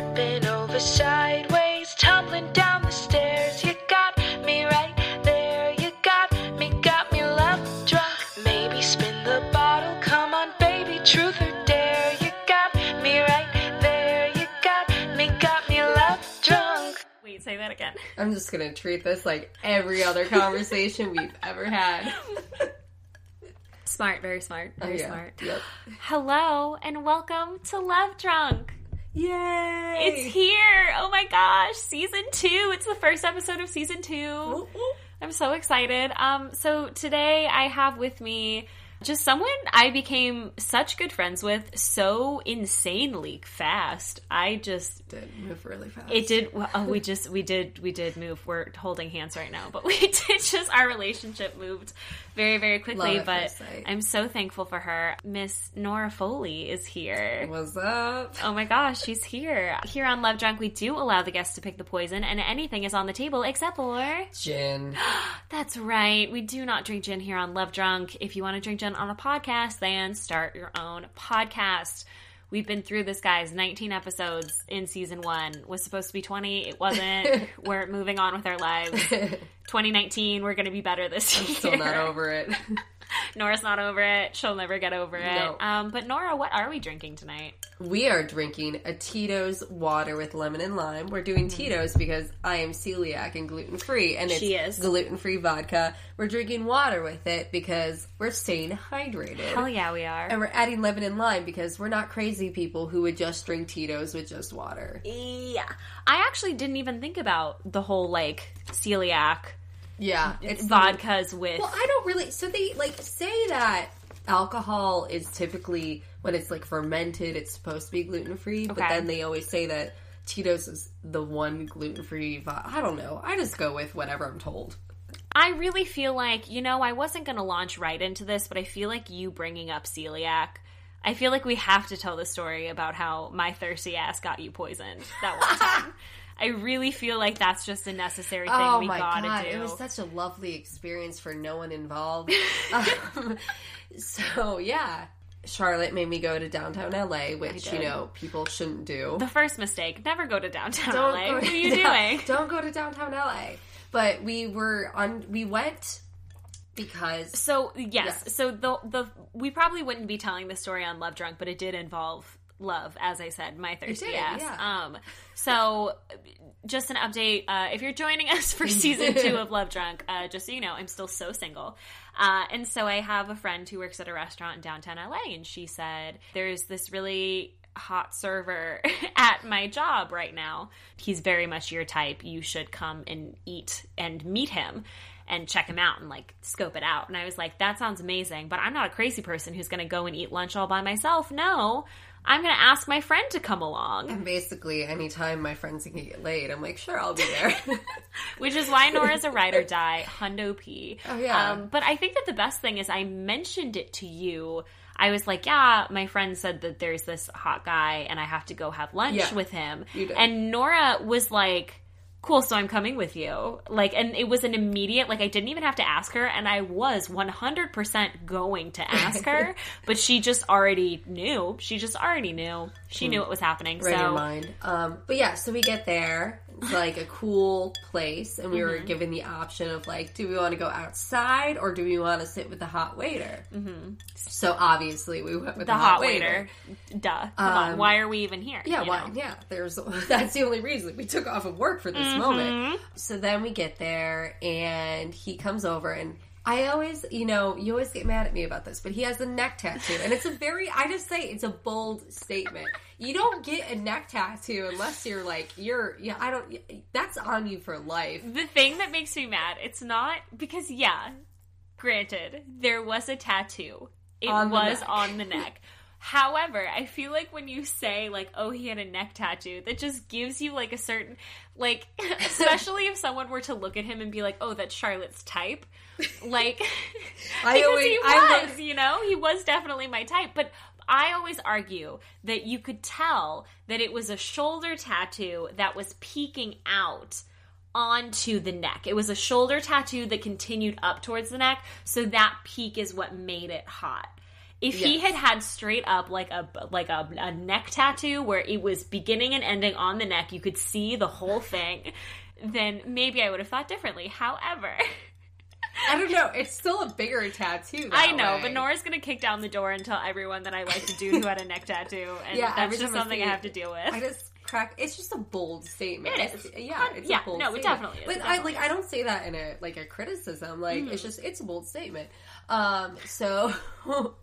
tripping over sideways, tumbling down the stairs. You got me right there. You got me, got me love drunk. Maybe spin the bottle. Come on, baby, truth or dare. You got me right there. You got me, got me love drunk. Wait, say that again. I'm just gonna treat this like every other conversation we've ever had. Smart, very smart, Oh, very yeah. smart. Yep. Hello and welcome to Love Drunk. Yay! It's here. Oh my gosh, season two. It's the first episode of season two. I'm so excited. Um, so today I have with me just someone I became such good friends with so insanely fast. I just did move really fast. it did. well, Oh, we just we did we did move. We're holding hands right now, but we did just our relationship moved very very quickly. But. I'm so thankful for her. Miss Nora Foley is here. What's up? Oh my gosh, she's here. Here on Love Drunk, we do allow the guests to pick the poison, and anything is on the table except for. Gin. That's right. We do not drink gin here on Love Drunk. If you want to drink gin on a podcast, then start your own podcast. We've been through this, guys. 19 episodes in season one. Was supposed to be 20. It wasn't. we're moving on with our lives. 2019, we're going to be better this year. Still not over it. Nora's not over it. She'll never get over it. No. Um, but Nora, what are we drinking tonight? We are drinking a Tito's water with lemon and lime. We're doing Tito's because I am celiac and gluten free, and it's She is. gluten free vodka. We're drinking water with it because we're staying hydrated. Hell yeah, we are. And we're adding lemon and lime because we're not crazy people who would just drink Tito's with just water. Yeah. I actually didn't even think about the whole like celiac Yeah, mm-hmm. it's vodkas with. Well, I don't really. So they like say that alcohol is typically when it's like fermented, it's supposed to be gluten free, but Okay. then they always say that Tito's is the one gluten free. I don't know. I just go with whatever I'm told. I really feel like, you know, I wasn't going to launch right into this, but I feel like you bringing up celiac. I feel like we have to tell the story about how my thirsty ass got you poisoned that one time. I really feel like that's just a necessary thing oh we my gotta god, do. it was such a lovely experience for no one involved. um, so yeah, Charlotte made me go to downtown LA, which you know people shouldn't do. the first mistake: never go to downtown don't LA. What are you down- doing? Don't go to downtown LA. But we were on. We went because So yes, Yes. so the the we probably wouldn't be telling the story on Love Drunk, but it did involve love, as I said, my thirsty did, ass. yeah. Um, so just an update: uh, if you're joining us for season two of Love Drunk, uh, just so you know, I'm still so single, uh, and so I have a friend who works at a restaurant in downtown LA, and she said there's this really hot server at my job right now. He's very much your type. You should come and eat and meet him and check him out and like scope it out. And I was like, that sounds amazing, but I'm not a crazy person who's going to go and eat lunch all by myself. No, I'm going to ask my friend to come along, And basically, anytime my friends can get laid, I'm like, sure, I'll be there. which is why Nora's a ride or die, hundo P. Oh, yeah. Um, but I think that the best thing is I mentioned it to you. I was like, yeah, my friend said that there's this hot guy and I have to go have lunch Yeah, with him. And Nora was like, cool, so I'm coming with you. Like, and it was an immediate, like, I didn't even have to ask her, and I was 100% going to ask her, but she just already knew. She just already knew. She knew what was happening. Read so, your mind. Um, but yeah, so we get there. Like a cool place, and we were Mm-hmm. given the option of like, do we want to go outside or do we want to sit with the hot waiter? Mm-hmm. So obviously, we went with the hot waiter. Duh. Come on. Why are we even here? Yeah, why? know? Yeah, there's that's the only reason we took off of work for this Mm-hmm. moment. So then we get there, and he comes over, and I always, you know, you always get mad at me about this, but he has a neck tattoo, and it's a very, I just say it's a bold statement. You don't get a neck tattoo unless you're like you're, yeah, I don't. That's on you for life. The thing that makes me mad, it's not because yeah, granted, there was a tattoo. It On was on the neck. However, I feel like when you say like, "Oh, he had a neck tattoo," that just gives you like a certain like, especially if someone were to look at him and be like, "Oh, that's Charlotte's type," like I because always- he I was, you know, he was definitely my type. But I always argue that you could tell that it was a shoulder tattoo that was peeking out onto the neck. It was a shoulder tattoo that continued up towards the neck, so that peak is what made it hot. If he had had straight up like a like a, a neck tattoo where it was beginning and ending on the neck, you could see the whole thing, then maybe I would have thought differently. However, I don't know. It's still a bigger tattoo. I know, way. but Nora's gonna kick down the door and tell everyone that I like a dude who had a neck tattoo, and Yeah, that's just I something see I have to deal with. I just crack. It's just a bold statement. It It's- Yeah, it's Yeah, a bold. no, it definitely is. But It I definitely like. I don't say that in a like a criticism. Like Mm-hmm. it's just it's a bold statement. Um. So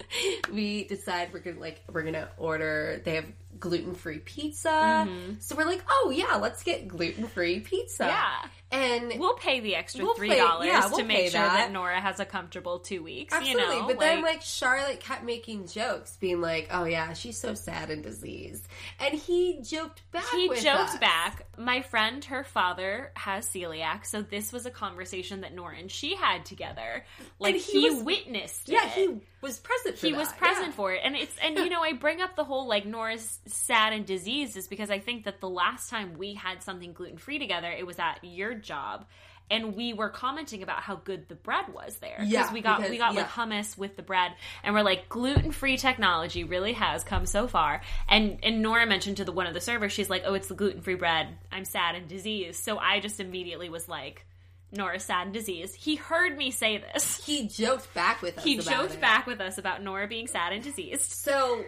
we decide we're gonna like we're gonna order. They have gluten free pizza. Mm-hmm. So we're like, oh yeah, let's get gluten free pizza. Yeah. And We'll pay the extra We'll three dollars yeah, to we'll make sure that. that. Nora has a comfortable two weeks. Absolutely, you know, but then like Charlotte kept making jokes, being like, "Oh yeah, she's so sad and diseased," and he joked back. he joked us. back. My friend, her father has celiac, so this was a conversation that Nora and she had together. Like And he he, was- witnessed. Yeah, it. he was present. For he was present yeah. for it and it's and you know i bring up the whole like nora's sad and diseased is because i think that the last time we had something gluten-free together it was at your job and we were commenting about how good the bread was there Yeah, we got because- we got like hummus with the bread and we're like gluten-free technology really has come so far and and nora mentioned to the one of the servers she's like oh it's the gluten-free bread i'm sad and diseased so i just immediately was like nora's sad and diseased he heard me say this He joked back with us. he joked it. back with us about Nora being sad and diseased. So,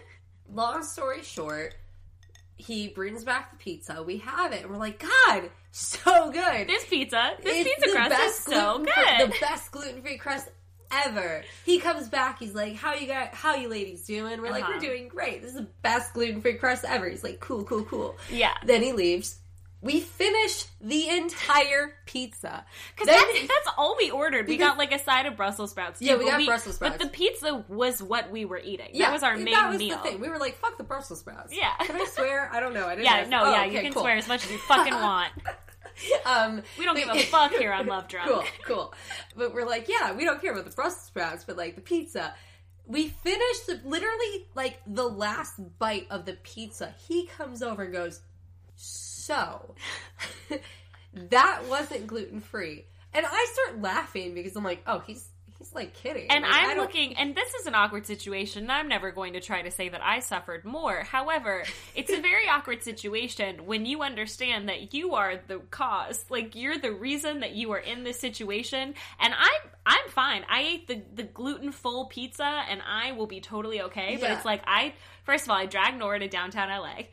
long story short, he brings back the pizza. We have it, and we're like, God, so good. This pizza, this It's pizza crust is so good. The best gluten free crust ever. He comes back. He's like, "How you got? How you ladies doing?" We're like, Uh-huh. "We're doing great. This is the best gluten free crust ever." He's like, "Cool, cool, cool." Yeah. Then he leaves. We finished the entire pizza. Because that's, that's all we ordered. We Because- got like a side of Brussels sprouts. Too, Yeah, we but got Brussels sprouts. But the pizza was what we were eating. Yeah, that was our main that was meal. The thing. We were like, "Fuck the Brussels sprouts." Yeah. Can I swear? I don't know. I didn't. Yeah, know. no, Oh, yeah, okay, you can cool. swear as much as you fucking want. Um, We don't give a fuck here on Love Drunk. cool, cool. But we're like, yeah, we don't care about the Brussels sprouts, but like the pizza. We finished the, literally like the last bite of the pizza. He comes over and goes, "So, that wasn't gluten free." And I start laughing because I'm like, "Oh, he's he's like kidding." And Like, I'm looking, and this is an awkward situation. and I'm never going to try to say that I suffered more. However, it's a very awkward situation when you understand that you are the cause. Like you're the reason that you are in this situation. And I'm I'm fine. I ate the the gluten full pizza, and I will be totally okay. But it's like I first of all I dragged Nora to downtown LA,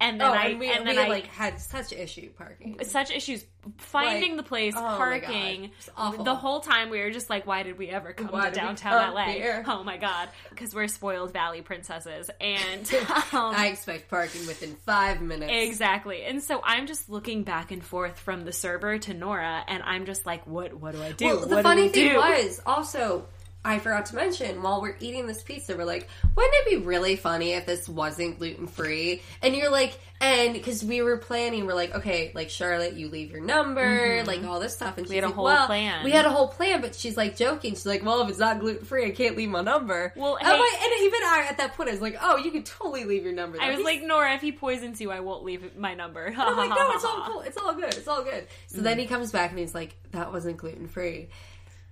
and then Oh, I and we, and then we I like had such issue parking. such issues finding Like, the place, oh parking. It's awful. The whole time we were just like, why did we ever come Why to downtown LA? here? Oh my God, because we're spoiled Valley princesses, and um, I expect parking within five minutes. exactly. And so I'm just looking back and forth from the server to Nora, and I'm just like, what? What do I do? Well, the do funny we thing do? was also I forgot to mention while we're eating this pizza, we're like, wouldn't it be really funny if this wasn't gluten free? And you're like, and because we were planning, we're like, okay, like Charlotte, you leave your number, mm-hmm. like all this stuff, and she's had a like, whole well, plan. We had a whole plan, but she's like joking. She's like, well, if it's not gluten free, I can't leave my number. Well, and, hey- like- and even I at that point, I was like, oh, you can totally leave your number. I was like, Nora, if he poisons you, I won't leave my number. And I'm like, no, it's all cool. It's all good. It's all good. So then mm. he comes back and he's like, that wasn't gluten free.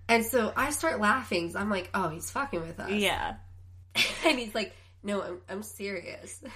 And so I start laughing. I'm like, oh, he's fucking with us. Yeah. And he's like, no, I'm, I'm serious.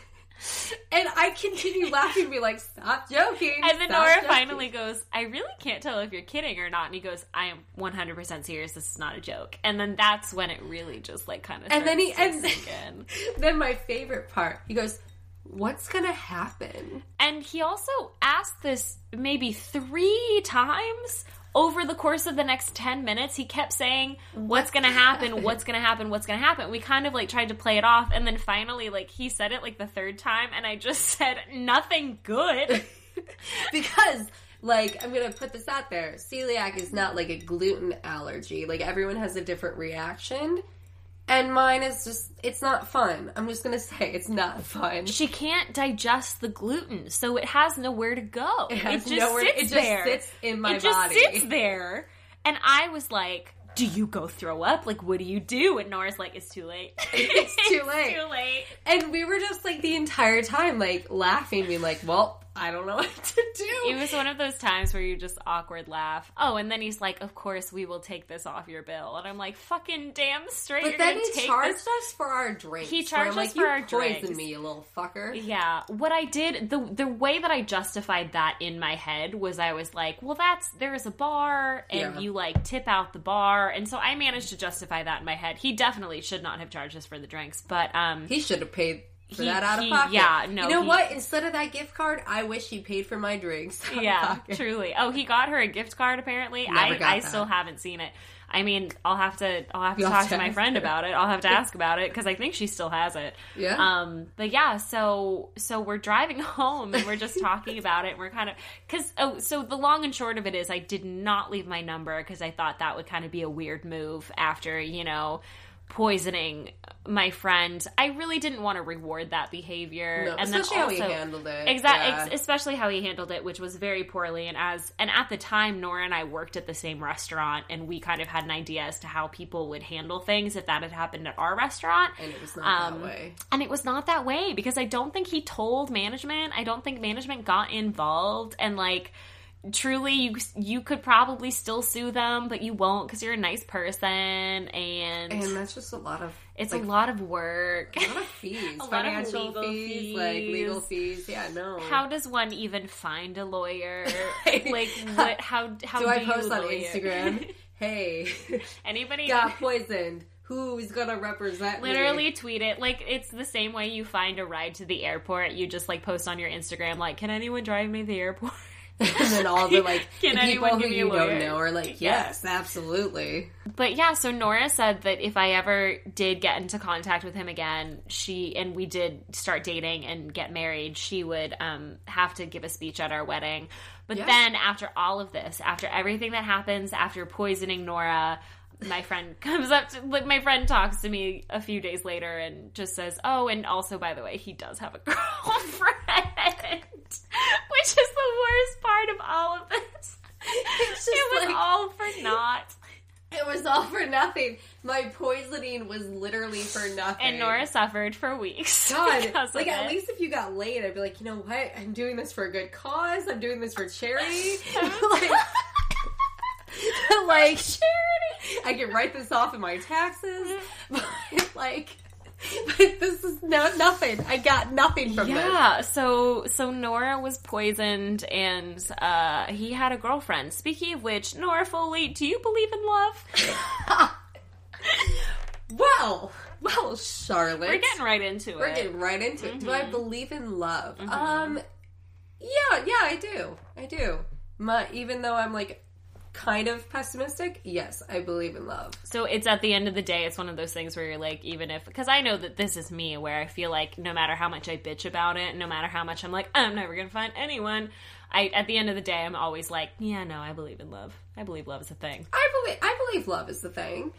And I continue laughing and be like, stop joking. And then Nora joking." finally goes, I really can't tell if you're kidding or not. And he goes, I am 100% serious. This is not a joke. And then that's when it really just like kind of And then he, and sink in. then my favorite part, he goes, what's going to happen? And he also asked this maybe three times over the course of the next 10 minutes. He kept saying, What's going to happen? What's going to happen? What's going to happen? We kind of like tried to play it off. And then finally, like, he said it like the third time. And I just said, Nothing good. because like i'm gonna put this out there celiac is not like a gluten allergy like everyone has a different reaction and mine is just it's not fun i'm just gonna say it's not fun she can't digest the gluten, so it has nowhere to go. It, has just nowhere- sits it just there. sits in my it just body. sits there. And I was like, "Do you go throw up? Like, what do you do?" And Nora's like, "It's too late. It's too late." too late." and we were just like the entire time like laughing being like well I don't know what to do. It was one of those times where you just awkward laugh. Oh, and then he's like, "Of course, we will take this off your bill," and I'm like, "Fucking damn straight!" but then he charged this us for our drinks. He charged like, us for our drinks." me, you little fucker. Yeah, what I did the the way that I justified that in my head was I was like, well, that's there's a bar and Yeah. you like tip out the bar, and so I managed to justify that in my head. He definitely should not have charged us for the drinks, but um, He should have paid for He- that out of he- pocket. yeah, no, You know he- what? Instead of that gift card, I wish he paid for my drinks. yeah, truly. Oh, he got her a gift card. Apparently, Never I I that. still haven't seen it. I mean, I'll have to I'll have to You'll talk to to my friend her. about it. I'll have to ask about it because I think she still has it. Yeah. Um, but yeah, so so we're driving home and we're just talking about it. And we're kind of because oh, so the long and short of it is, I did not leave my number because I thought that would kind of be a weird move after you know poisoning my friend. I really didn't want to reward that behavior, No, and especially then how he handled it. Exactly, Yeah. especially how he handled it, which was very poorly. And as and at the time, Nora and I worked at the same restaurant, and we kind of had an idea as to how people would handle things if that had happened at our restaurant. and it was not Um, that way. And it was not that way because I don't think he told management. I don't think management got involved and like truly you you could probably still sue them but you won't because you're a nice person and, And that's just a lot of it's like, a lot of work. a lot of fees, A lot of financial legal fees, like legal fees. fees. Yeah, no. How does one even find a lawyer? Like what? How how do do, I post on lawyer? Instagram? hey, Anybody got poisoned. Who's gonna represent me? literally tweet it like it's the same way you find a ride to the airport. You just like post on your Instagram like, "Can anyone drive me to the airport?" and then all the like Can the anyone people who give me a you don't know are like, Yeah. yes, absolutely. But yeah, so Nora said that if I ever did get into contact with him again, she and we did start dating and get married, she would um, have to give a speech at our wedding. But Yeah. then after all of this, after everything that happens, after poisoning Nora, my friend comes up to like my friend talks to me a few days later and just says, "Oh, and also by the way, he does have a girlfriend." Which is the worst part of all of this. It was like- all for naught. It was all for nothing. My poisoning was literally for nothing. And Nora suffered for weeks. God, like at it. least if you got laid, I'd be like, you know what? I'm doing this for a good cause. I'm doing this for charity. like, like charity. I can write this off in my taxes. But like, but this is no nothing. I got nothing from this. yeah, so so Nora was poisoned, and uh, he had a girlfriend. Speaking of which, Nora Foley, do you believe in love? Well, well, Charlotte. We're getting right into it. We're getting right into it. Do I Mhm. believe in love? Mhm. Um, yeah, yeah, I do. I do. My, even though I'm like kind of pessimistic, yes, I believe in love. So it's at the end of the day, it's one of those things where you're like, even if, because I know that this is me, where I feel like no matter how much I bitch about it, no matter how much I'm like, I'm never gonna find anyone, I at the end of the day, I'm always like, yeah, no, I believe in love. I believe love is a thing. I believe I believe love is the thing.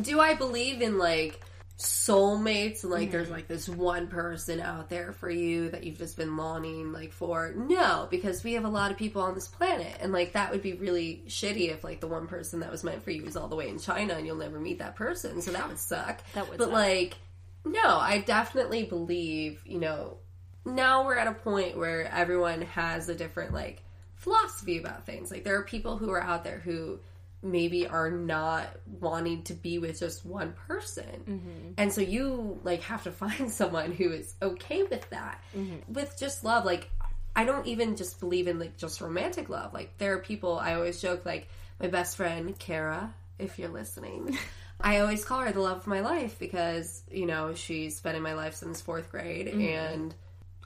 Do I believe in like soulmates and like there's mm-hmm. like this one person out there for you that you've just been longing like for? No, because we have a lot of people on this planet and like that would be really shitty if like the one person that was meant for you was all the way in China and you'll never meet that person. So that would suck. That would But suck. like no, I definitely believe, you know, now we're at a point where everyone has a different like philosophy about things. Like there are people who are out there who maybe are not wanting to be with just one person. Mm-hmm. And so you like have to find someone who is okay with that. Mm-hmm. With just love like I don't even just believe in like just romantic love. Like there are people I always joke like my best friend Kara, if you're listening. I always call her the love of my life because, you know, she's been in my life since 4th grade mm-hmm. and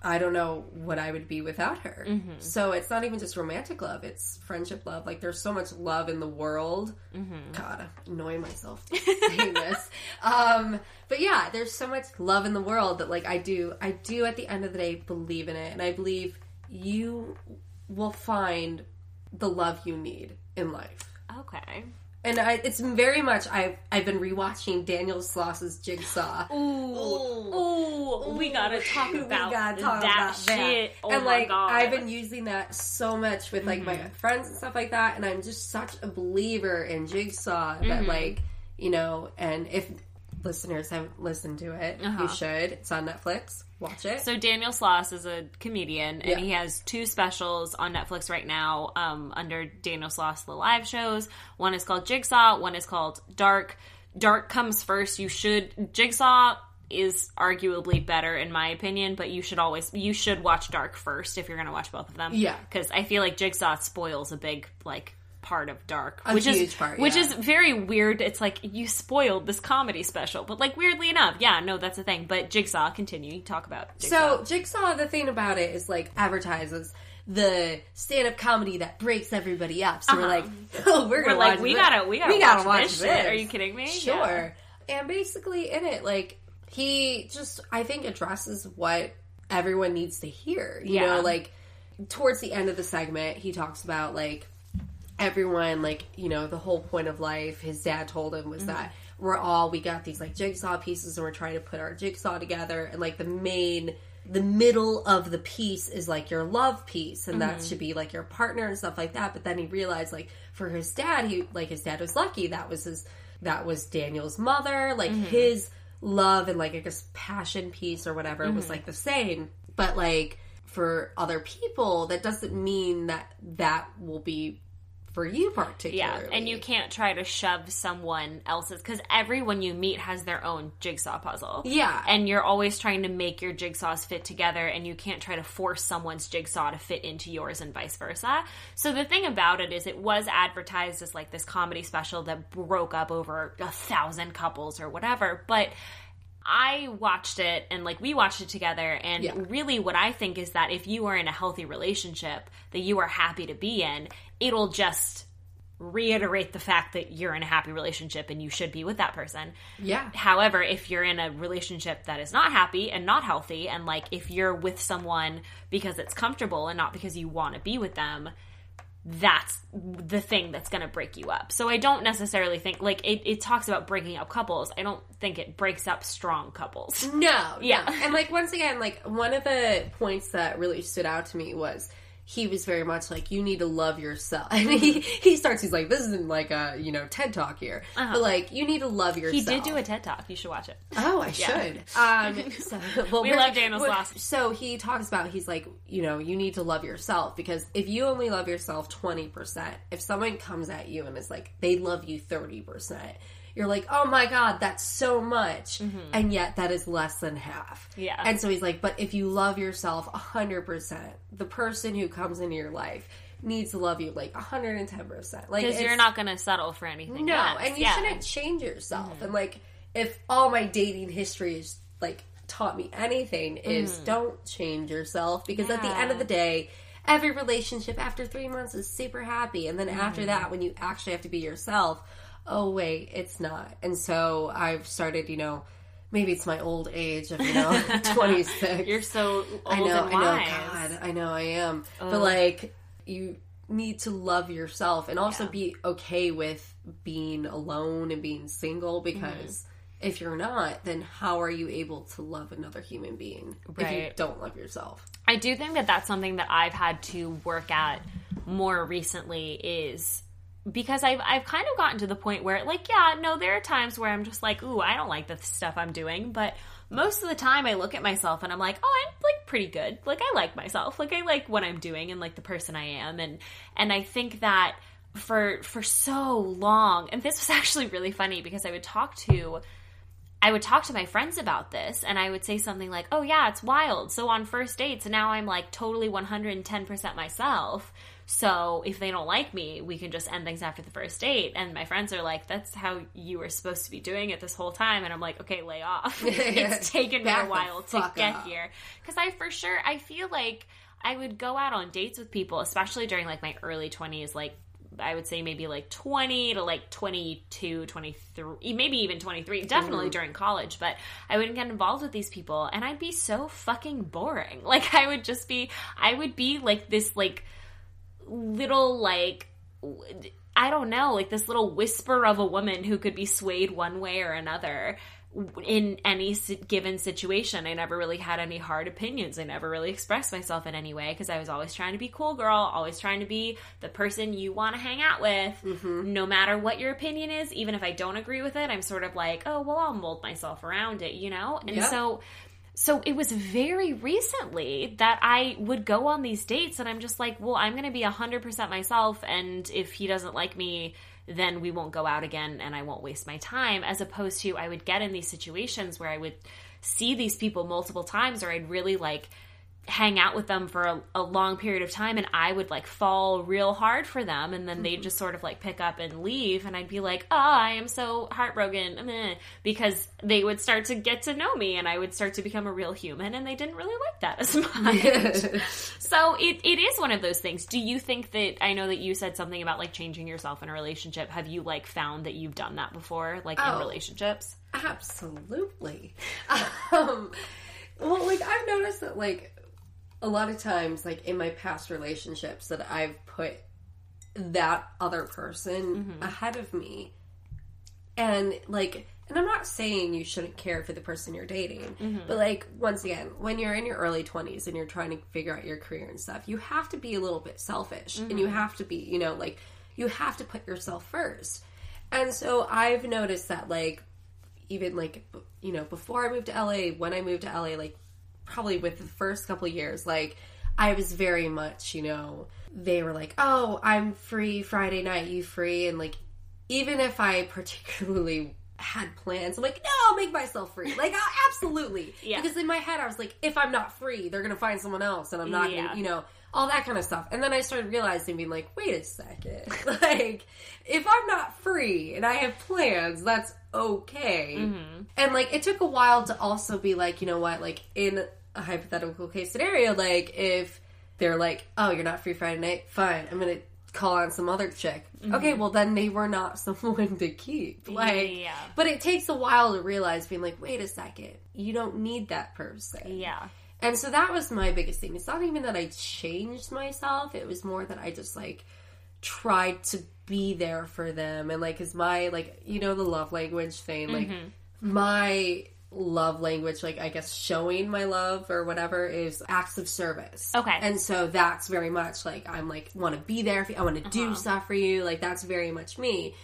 I don't know what I would be without her. So it's not even just romantic love, it's friendship love. Like there's so much love in the world. God, I'm annoying myself saying this. Um, but yeah, there's so much love in the world that like I do I do at the end of the day believe in it and I believe you will find the love you need in life. Okay. And I, it's very much I've I've been rewatching Daniel Sloss's Jigsaw. Ooh, ooh, we gotta talk We about gotta talk that about that. shit. Oh and my like god! I've been using that so much with like my Mm-hmm. friends and stuff like that, and I'm just such a believer in Jigsaw that Mm-hmm. like you know, and if listeners haven't listened to it, Uh-huh. you should. It's on Netflix. Watch it. So Daniel Sloss is a comedian, and Yeah. he has two specials on Netflix right now um, under Daniel Sloss the live shows. One is called Jigsaw. One is called Dark. Dark comes first. You should Jigsaw is arguably better in my opinion, but you should always you should watch Dark first if you're going to watch both of them. Yeah. because I feel like Jigsaw spoils a big like part of Dark, A which is part, which is very weird. It's like you spoiled this comedy special, but like weirdly enough, yeah, no, that's the thing. But Jigsaw, continue talk about Jigsaw. So Jigsaw, the thing about it is like advertises the stand-up comedy that breaks everybody up. So we're like, oh, we're, Uh-huh. We're gonna like, watch we this. gotta, we gotta, we gotta watch, watch this, this. Are you kidding me? Sure. And basically, in it, like he just, I think, addresses what everyone needs to hear. You Yeah. know, like towards the end of the segment, he talks about like everyone, like you know, the whole point of life. His dad told him was that mm-hmm. we're all we got these like jigsaw pieces, and we're trying to put our jigsaw together, and like the main. The middle of the piece is like your love piece, and that mm-hmm. should be like your partner and stuff like that. But then he realized, like, for his dad, he like his dad was lucky. That was his that was Daniel's mother. Like mm-hmm. his love and like I guess passion piece or whatever was like the same. But like for other people, that doesn't mean that that will be for you Yeah, and you can't try to shove someone else's because everyone you meet has their own jigsaw puzzle. Yeah. and you're always trying to make your jigsaws fit together, and you can't try to force someone's jigsaw to fit into yours, and vice versa. So the thing about it is, it was advertised as like this comedy special that broke up over a thousand couples or whatever, but. I watched it and like we watched it together and Yeah. really what I think is that if you are in a healthy relationship that you are happy to be in, it'll just reiterate the fact that you're in a happy relationship and you should be with that person. yeah. However, if you're in a relationship that is not happy and not healthy, and like if you're with someone because it's comfortable and not because you want to be with them, that's the thing that's going to break you up. So I don't necessarily think, like, it, it talks about breaking up couples. I don't think it breaks up strong couples. No, Yeah. no. And like once again, like one of the points that really stood out to me was he was very much like you need to love yourself. And he he starts he's like this isn't like a, you know, TED talk here. But like you need to love yourself. Uh-huh. He did do a TED talk. You should watch it. Oh, I should. Um, so, well, We love Daniel Sloss. So he talks about he's like, you know, you need to love yourself because if you only love yourself twenty percent, if someone comes at you and is like they love you thirty percent, you're like, oh my god, that's so much, mm-hmm. and yet that is less than half. Mm-hmm. Yeah. And so he's like, but if you love yourself hundred percent, the person who comes into your life needs to love you like hundred and ten percent, like Because you're not going to settle for anything. no, less. and you Yeah. shouldn't change yourself. Mm-hmm. And like, if all my dating history is like taught me anything, is mm-hmm. don't change yourself because at the end of the day, every relationship after three months is super happy, and then after that, when you actually have to be yourself, oh wait, it's not. And so I've started, you know. Maybe it's my old age of you know twenty six. You're so old I know, I know. God, I know, I am. But like, you need to love yourself and also Yeah. be okay with being alone and being single because Mm-hmm. if you're not, then how are you able to love another human being if you don't love yourself? I do think that that's something that I've had to work at more recently is because I've I've kind of gotten to the point where like yeah no there are times where I'm just like ooh I don't like the stuff I'm doing but most of the time I look at myself and I'm like oh I'm like pretty good like I like myself like I like what I'm doing and like the person I am and and I think that for for so long and this was actually really funny because I would talk to I would talk to my friends about this and I would say something like, oh, yeah, it's wild. So on first dates, now I'm like totally 110% myself. So if they don't like me, we can just end things after the first date. And my friends are like, that's how you were supposed to be doing it this whole time. And I'm like, okay, lay off. it's taken me a while to get up. here. Because I for sure, I feel like I would go out on dates with people, especially during like my early 20s, like I would say maybe like 20 to like 22, 23, maybe even 23, definitely during college. But I wouldn't get involved with these people and I'd be so fucking boring. Like, I would just be, I would be like this, like, little, like, I don't know, like this little whisper of a woman who could be swayed one way or another in any given situation. I never really had any hard opinions. I never really expressed myself in any way because I was always trying to be cool girl, always trying to be the person you want to hang out with. Mm-hmm. No matter what your opinion is, even if I don't agree with it, I'm sort of like, oh, well, I'll mold myself around it, you know? And Yep. so so it was very recently that I would go on these dates and I'm just like, well, I'm going to be 100% myself and if he doesn't like me, then we won't go out again and I won't waste my time as opposed to I would get in these situations where I would see these people multiple times or I'd really like hang out with them for a, a long period of time and I would like fall real hard for them and then they'd just sort of like pick up and leave and I'd be like, oh, I am so heartbroken meh," because they would start to get to know me and I would start to become a real human and they didn't really like that as much. so it, it is one of those things. Do you think that, I know that you said something about like changing yourself in a relationship. Have you like found that you've done that before, like in Oh. relationships? Absolutely. Um, well, like I've noticed that like a lot of times, like in my past relationships, that I've put that other person mm-hmm. ahead of me, and like, and I'm not saying you shouldn't care for the person you're dating, mm-hmm. but like once again, when you're in your early 20s and you're trying to figure out your career and stuff, you have to be a little bit selfish, and you mm-hmm. have to be, you know, like you have to put yourself first. And so I've noticed that like even like you know before I moved to LA, when I moved to LA, like probably with the first couple years, like I was very much you know they were like, oh, I'm free Friday night, you free, and like even if I particularly had plans, I'm like, no, I'll make myself free. Like, i absolutely. Yeah. Because in my head, I was like, if I'm not free, they're gonna find someone else, and I'm not Yeah. gonna, you know, all that kind of stuff. And then I started realizing, being like, wait a second, like, if I'm not free and I have plans, that's okay. Mm-hmm. And like, it took a while to also be like, you know what, like, in a hypothetical case scenario, like, if they're like, oh, you're not free Friday night, fine, I'm gonna call on some other chick. Mm-hmm. Okay, well then they were not someone to keep. Like, Yeah. but it takes a while to realize, being like, wait a second, you don't need that person. Yeah. And so that was my biggest thing. It's not even that I changed myself. It was more that I just like tried to be there for them and like is my like you know the love language thing like mm-hmm. my love language like I guess showing my love or whatever is acts of service. Okay. And so that's very much like I'm like want to be there for you. I want to do uh-huh. stuff for you. Like that's very much me.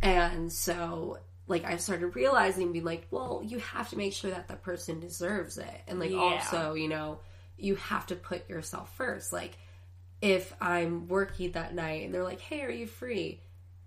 And so like I started realizing being like, well, you have to make sure that that person deserves it. And like Yeah. also, you know, you have to put yourself first. Like if I'm working that night and they're like, "Hey, are you free?"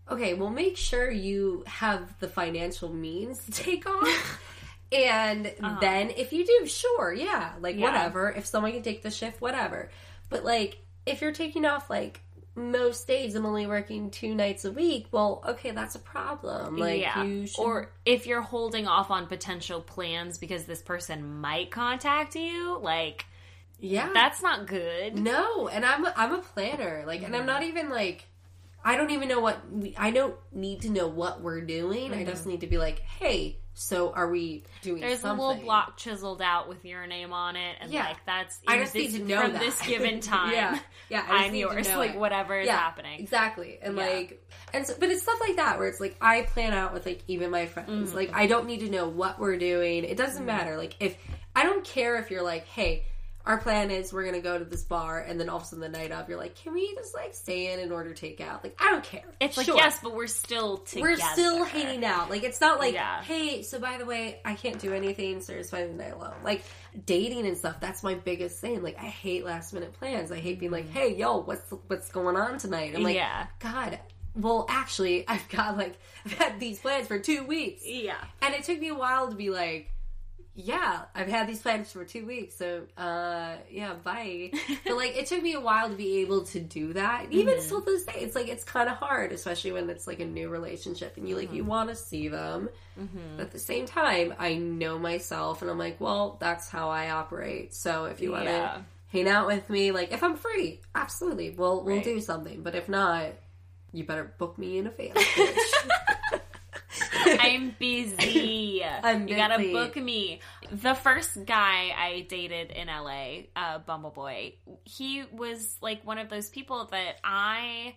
Okay, well, make sure you have the financial means to take off. and then if you do, sure, yeah, like Uh-huh. Yeah. whatever. If someone can take the shift, whatever. But like if you're taking off like most days I'm only working two nights a week, well, okay, that's a problem. Like yeah. you should Or if you're holding off on potential plans because this person might contact you, like yeah. that's not good. No, and I'm a, I'm a planner. Like, and I'm not even like I don't even know what we, I don't need to know what we're doing. I just need to be like, hey, so are we doing There's something? a little block chiseled out with your name on it, and Yeah. like that's I just this, need to know from that. this given time. yeah, yeah. I'm yours. Like it. whatever is yeah, happening. Exactly. And Yeah. like and so, but it's stuff like that where it's like I plan out with like even my friends. Mm-hmm. Like I don't need to know what we're doing. It doesn't matter. Like if I don't care if you're like, hey, our plan is we're gonna go to this bar and then all of a sudden the night of you're like, Can we just like stay in and order takeout? Like I don't care. It's like yes, but we're still together. We're still hanging out. Like it's not like, Yeah. hey, so by the way, I can't do anything, so you're spending the night alone. Like dating and stuff, that's my biggest thing. Like I hate last minute plans. I hate being like, hey, yo, what's what's going on tonight? I'm like, Yeah. God. Well, actually, I've got like I've had these plans for two weeks, Yeah. and it took me a while to be like, yeah, I've had these plans for two weeks, so uh, yeah, bye. but like, it took me a while to be able to do that. Even mm-hmm. still to this day, it's like it's kind of hard, especially when it's like a new relationship and you like you mm-hmm. want to see them. Mm-hmm. But at the same time, I know myself, and I'm like, well, that's how I operate. So if you want to Yeah. hang out with me, like if I'm free, absolutely, we'll we'll do something. But if not, you better book me in a advance. I'm busy. I'm you gotta book me. The first guy I dated in LA, uh, Bumbleboy, he was like one of those people that I.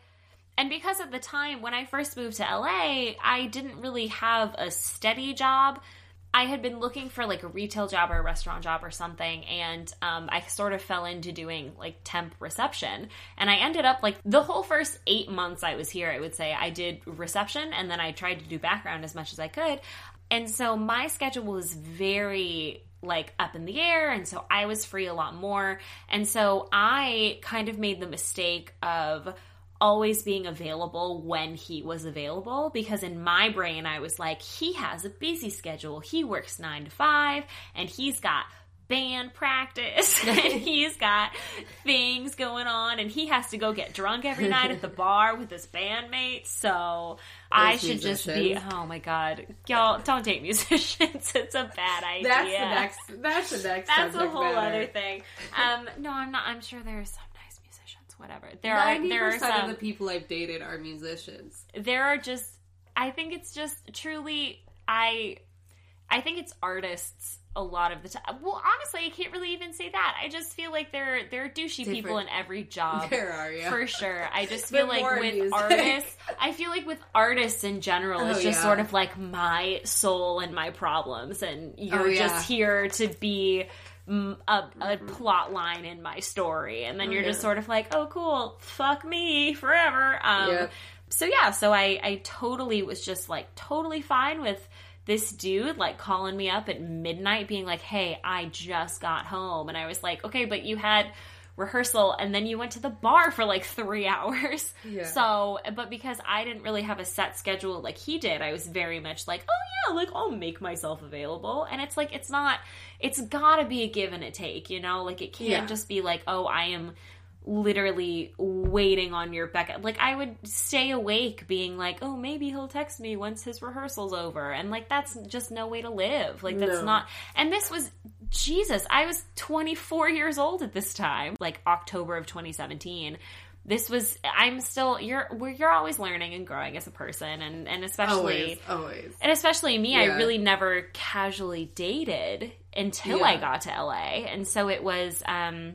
And because at the time when I first moved to LA, I didn't really have a steady job. I had been looking for like a retail job or a restaurant job or something, and um, I sort of fell into doing like temp reception. And I ended up like the whole first eight months I was here, I would say I did reception and then I tried to do background as much as I could. And so my schedule was very like up in the air and so I was free a lot more. And so I kind of made the mistake of always being available when he was available because in my brain I was like he has a busy schedule. He works 9 to 5 and he's got band practice and he's got things going on and he has to go get drunk every night at the bar with his bandmates so i should just be oh my god y'all don't date musicians it's a bad idea That's the next. That's the next. that's a whole matter. other thing um no i'm not i'm sure there's musicians whatever there are there are some of the people I've dated are musicians. there are just i think it's just truly i i think it's artists a lot of the time well honestly i can't really even say that i just feel like there are there are douchey people in every job There are, yeah. for sure i just feel like with music. artists i feel like with artists in general it's Oh, just yeah. sort of like my soul and my problems and you're Oh, yeah. just here to be a, a plot line in my story. And then Oh, you're just sort of like oh cool fuck me forever. Um so yeah so i i totally was just like totally fine with this dude like calling me up at midnight being like hey i just got home. And i was like okay but you had rehearsal and then you went to the bar for like three hours Yeah. so but because i didn't really have a set schedule like he did i was very much like oh yeah like i'll make myself available and it's like it's not it's gotta be a give and a take you know like it can't Yeah. just be like oh i am literally waiting on your beck. Like I would stay awake being like, "Oh, maybe he'll text me once his rehearsal's over." And like that's just no way to live. Like that's No. not And this was Jesus, I was 24 years old at this time, like October of 2017. This was I'm still you're you're always learning and growing as a person and and especially Always, always. and especially me, I really never casually dated until I got to LA. And so it was um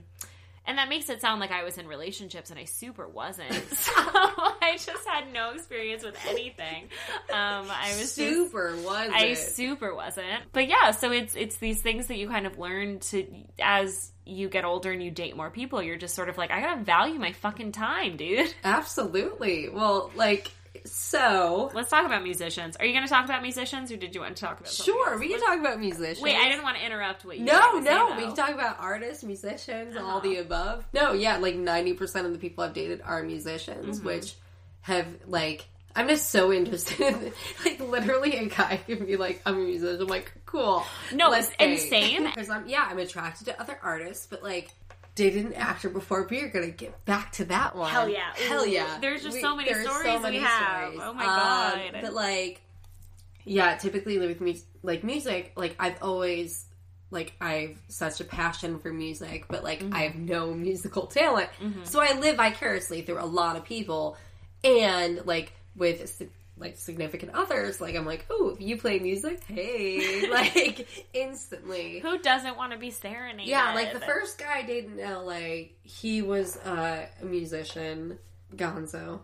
and that makes it sound like I was in relationships and I super wasn't. So I just had no experience with anything. Um I was just super was I super wasn't. But yeah, so it's it's these things that you kind of learn to as you get older and you date more people, you're just sort of like, I gotta value my fucking time, dude. Absolutely. Well, like so. Let's talk about musicians. Are you gonna talk about musicians or did you want to talk about Sure, else? we can talk about musicians. Wait, I didn't want to interrupt what you No, gonna say, no, we can talk about artists, musicians, all Oh. the above. No, yeah, like ninety percent of the people I've dated are musicians, Mm-hmm. which have like I'm just so interested. like literally, a guy can be like, "I'm a musician." I'm like, "Cool." No, let's it's insane. Because I'm yeah, I'm attracted to other artists, but like dated an actor before. But you're gonna get back to that one. Hell yeah. hell yeah. there's just so many stories we have. Oh my God. Um, but like, yeah, typically with me, like music, like I've always like I've such a passion for music, but like I have no musical talent. So I live vicariously through a lot of people, and like with like significant others, like I'm like, oh, if you play music, hey, like instantly. Who doesn't want to be serenaded? Yeah, like the first guy I dated in LA, he was uh, a musician, Gonzo.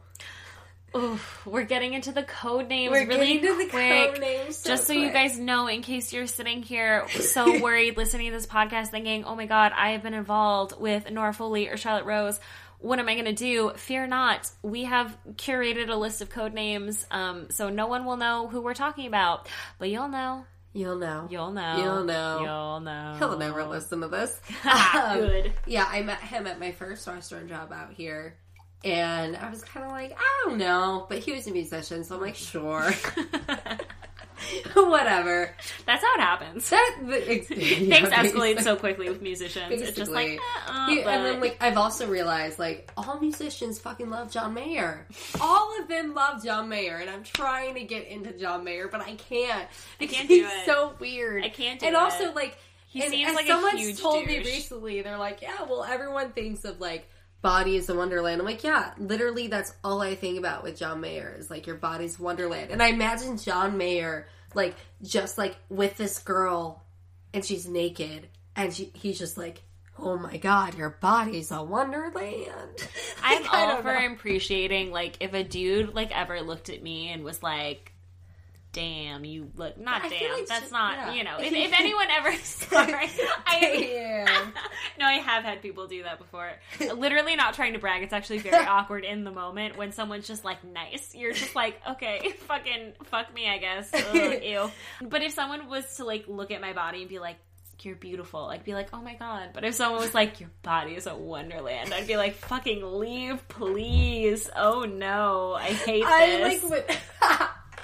Oof, we're getting into the code names We're really getting to the quick. code names so Just so you guys know, in case you're sitting here so worried listening to this podcast thinking, oh my god, I have been involved with Nora Foley or Charlotte Rose. What am I going to do? Fear not. We have curated a list of code names, um, so no one will know who we're talking about. But you'll know. You'll know. You'll know. You'll know. You'll know. He'll never listen to this. Um, Good. Yeah, I met him at my first restaurant job out here. And I was kind of like, I don't know. But he was a musician, so I'm like, sure. Whatever. That's how it happens. That, the, Things escalate so quickly with musicians. It's just like, Basically. uh, He- and then like I've also realized like all musicians fucking love John Mayer. All of them love John Mayer, and I'm trying to get into John Mayer, but I can't. I can't do he's it. so weird. I can't do And it. also like He and, seems and like a someone's told me recently. They're like, yeah, well, everyone thinks of like. Body is a wonderland. I'm like, yeah, literally, that's all I think about with John Mayer is like your body's wonderland. And I imagine John Mayer like just like with this girl, and she's naked, and she, he's just like, oh my god, your body's a wonderland. I'm Like, all for know. appreciating like if a dude like ever looked at me and was like damn, you look not damn. like that's she- not yeah. you know. If, if anyone ever sorry, I no, I have had people do that before. Literally not trying to brag. It's actually very awkward in the moment when someone's just like nice. You're just like, okay, fucking fuck me, I guess. Ugh, ew. But if someone was to like look at my body and be like, you're beautiful, I'd be like, oh my god. But if someone was like, your body is a wonderland, I'd be like, fucking leave, please. Oh no, I hate I this. like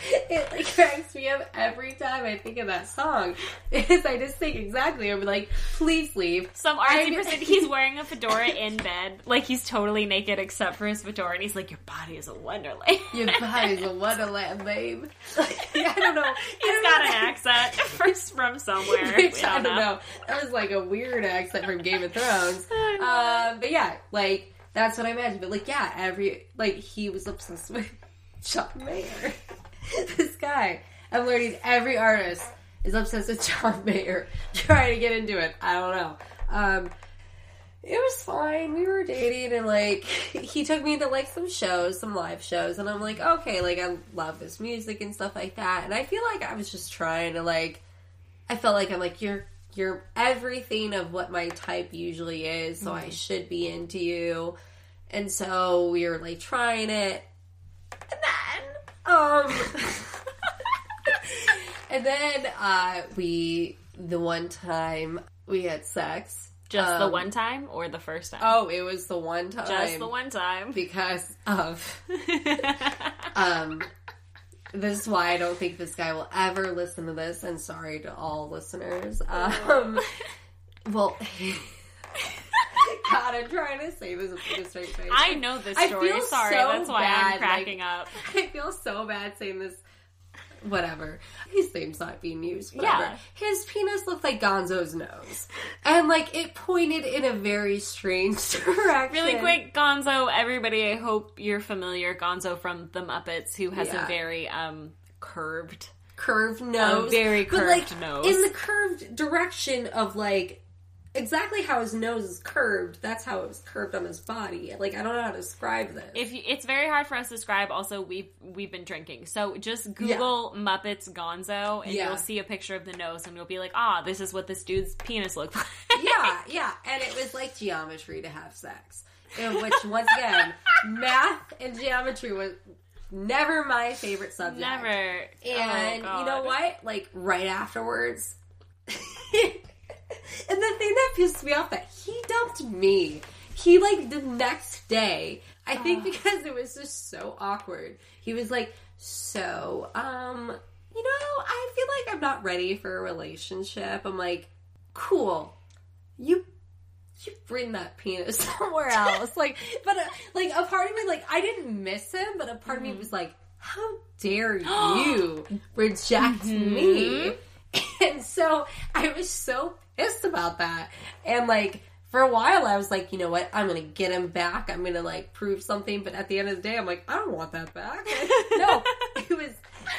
it like cracks me up every time I think of that song. Is I just think exactly. I'm like, please leave. Some artsy person, he's wearing a fedora in bed, like he's totally naked except for his fedora, and he's like, "Your body is a wonderland." Your body is a wonderland, babe. Like, I don't know. He's got an accent from, from somewhere. Which I don't know. That was like a weird accent from Game of Thrones. Um, but yeah, like that's what I imagine. But like, yeah, every like he was obsessed with Chuck Mayer. this guy, I'm learning every artist is obsessed with John Mayer. Trying to get into it. I don't know. Um, it was fine. We were dating, and like he took me to like some shows, some live shows, and I'm like, okay, like I love this music and stuff like that. And I feel like I was just trying to like, I felt like I'm like you're you're everything of what my type usually is, so I should be into you. And so we were like trying it, and then um, and then uh, we the one time we had sex. Just the um, one time or the first time? Oh, it was the one time. Just the one time. because of um this is why I don't think this guy will ever listen to this and sorry to all listeners. Um well God, I'm trying to say this with a straight face. I know this story. I feel Sorry, so that's why bad, I'm cracking up. I feel so bad saying this. Whatever. His name's not being used. Whatever. Yeah. His penis looked like Gonzo's nose. And, like, it pointed in a very strange direction. Really quick, Gonzo, everybody, I hope you're familiar. Gonzo from The Muppets, who has Yeah. a very um curved. curved nose. very but curved like nose. in the curved direction of like exactly how his nose is curved. That's how it was curved on his body. Like I don't know how to describe this. If you, it's very hard for us to describe. Also, we've we've been drinking, so just Google Muppets Gonzo, and Yeah. you'll see a picture of the nose, and you'll be like, ah, this is what this dude's penis looked like. yeah, yeah, and it was like geometry to have sex, in which once again, math and geometry was never my favorite subject. Never. And Oh, you know what? Like right afterwards. and the thing that pissed me off that he dumped me. He like the next day. I think because it was just so awkward. He was like, "So, um, you know, I feel like I'm not ready for a relationship." I'm like, "Cool. You you bring that penis somewhere else." like, but uh, like a part of me like I didn't miss him, but a part of me was like, "How dare you reject me?" And so I was so pissed about that. And like for a while I was like, you know what, I'm gonna get him back. I'm gonna like prove something, but at the end of the day I'm like, I don't want that back. No. It was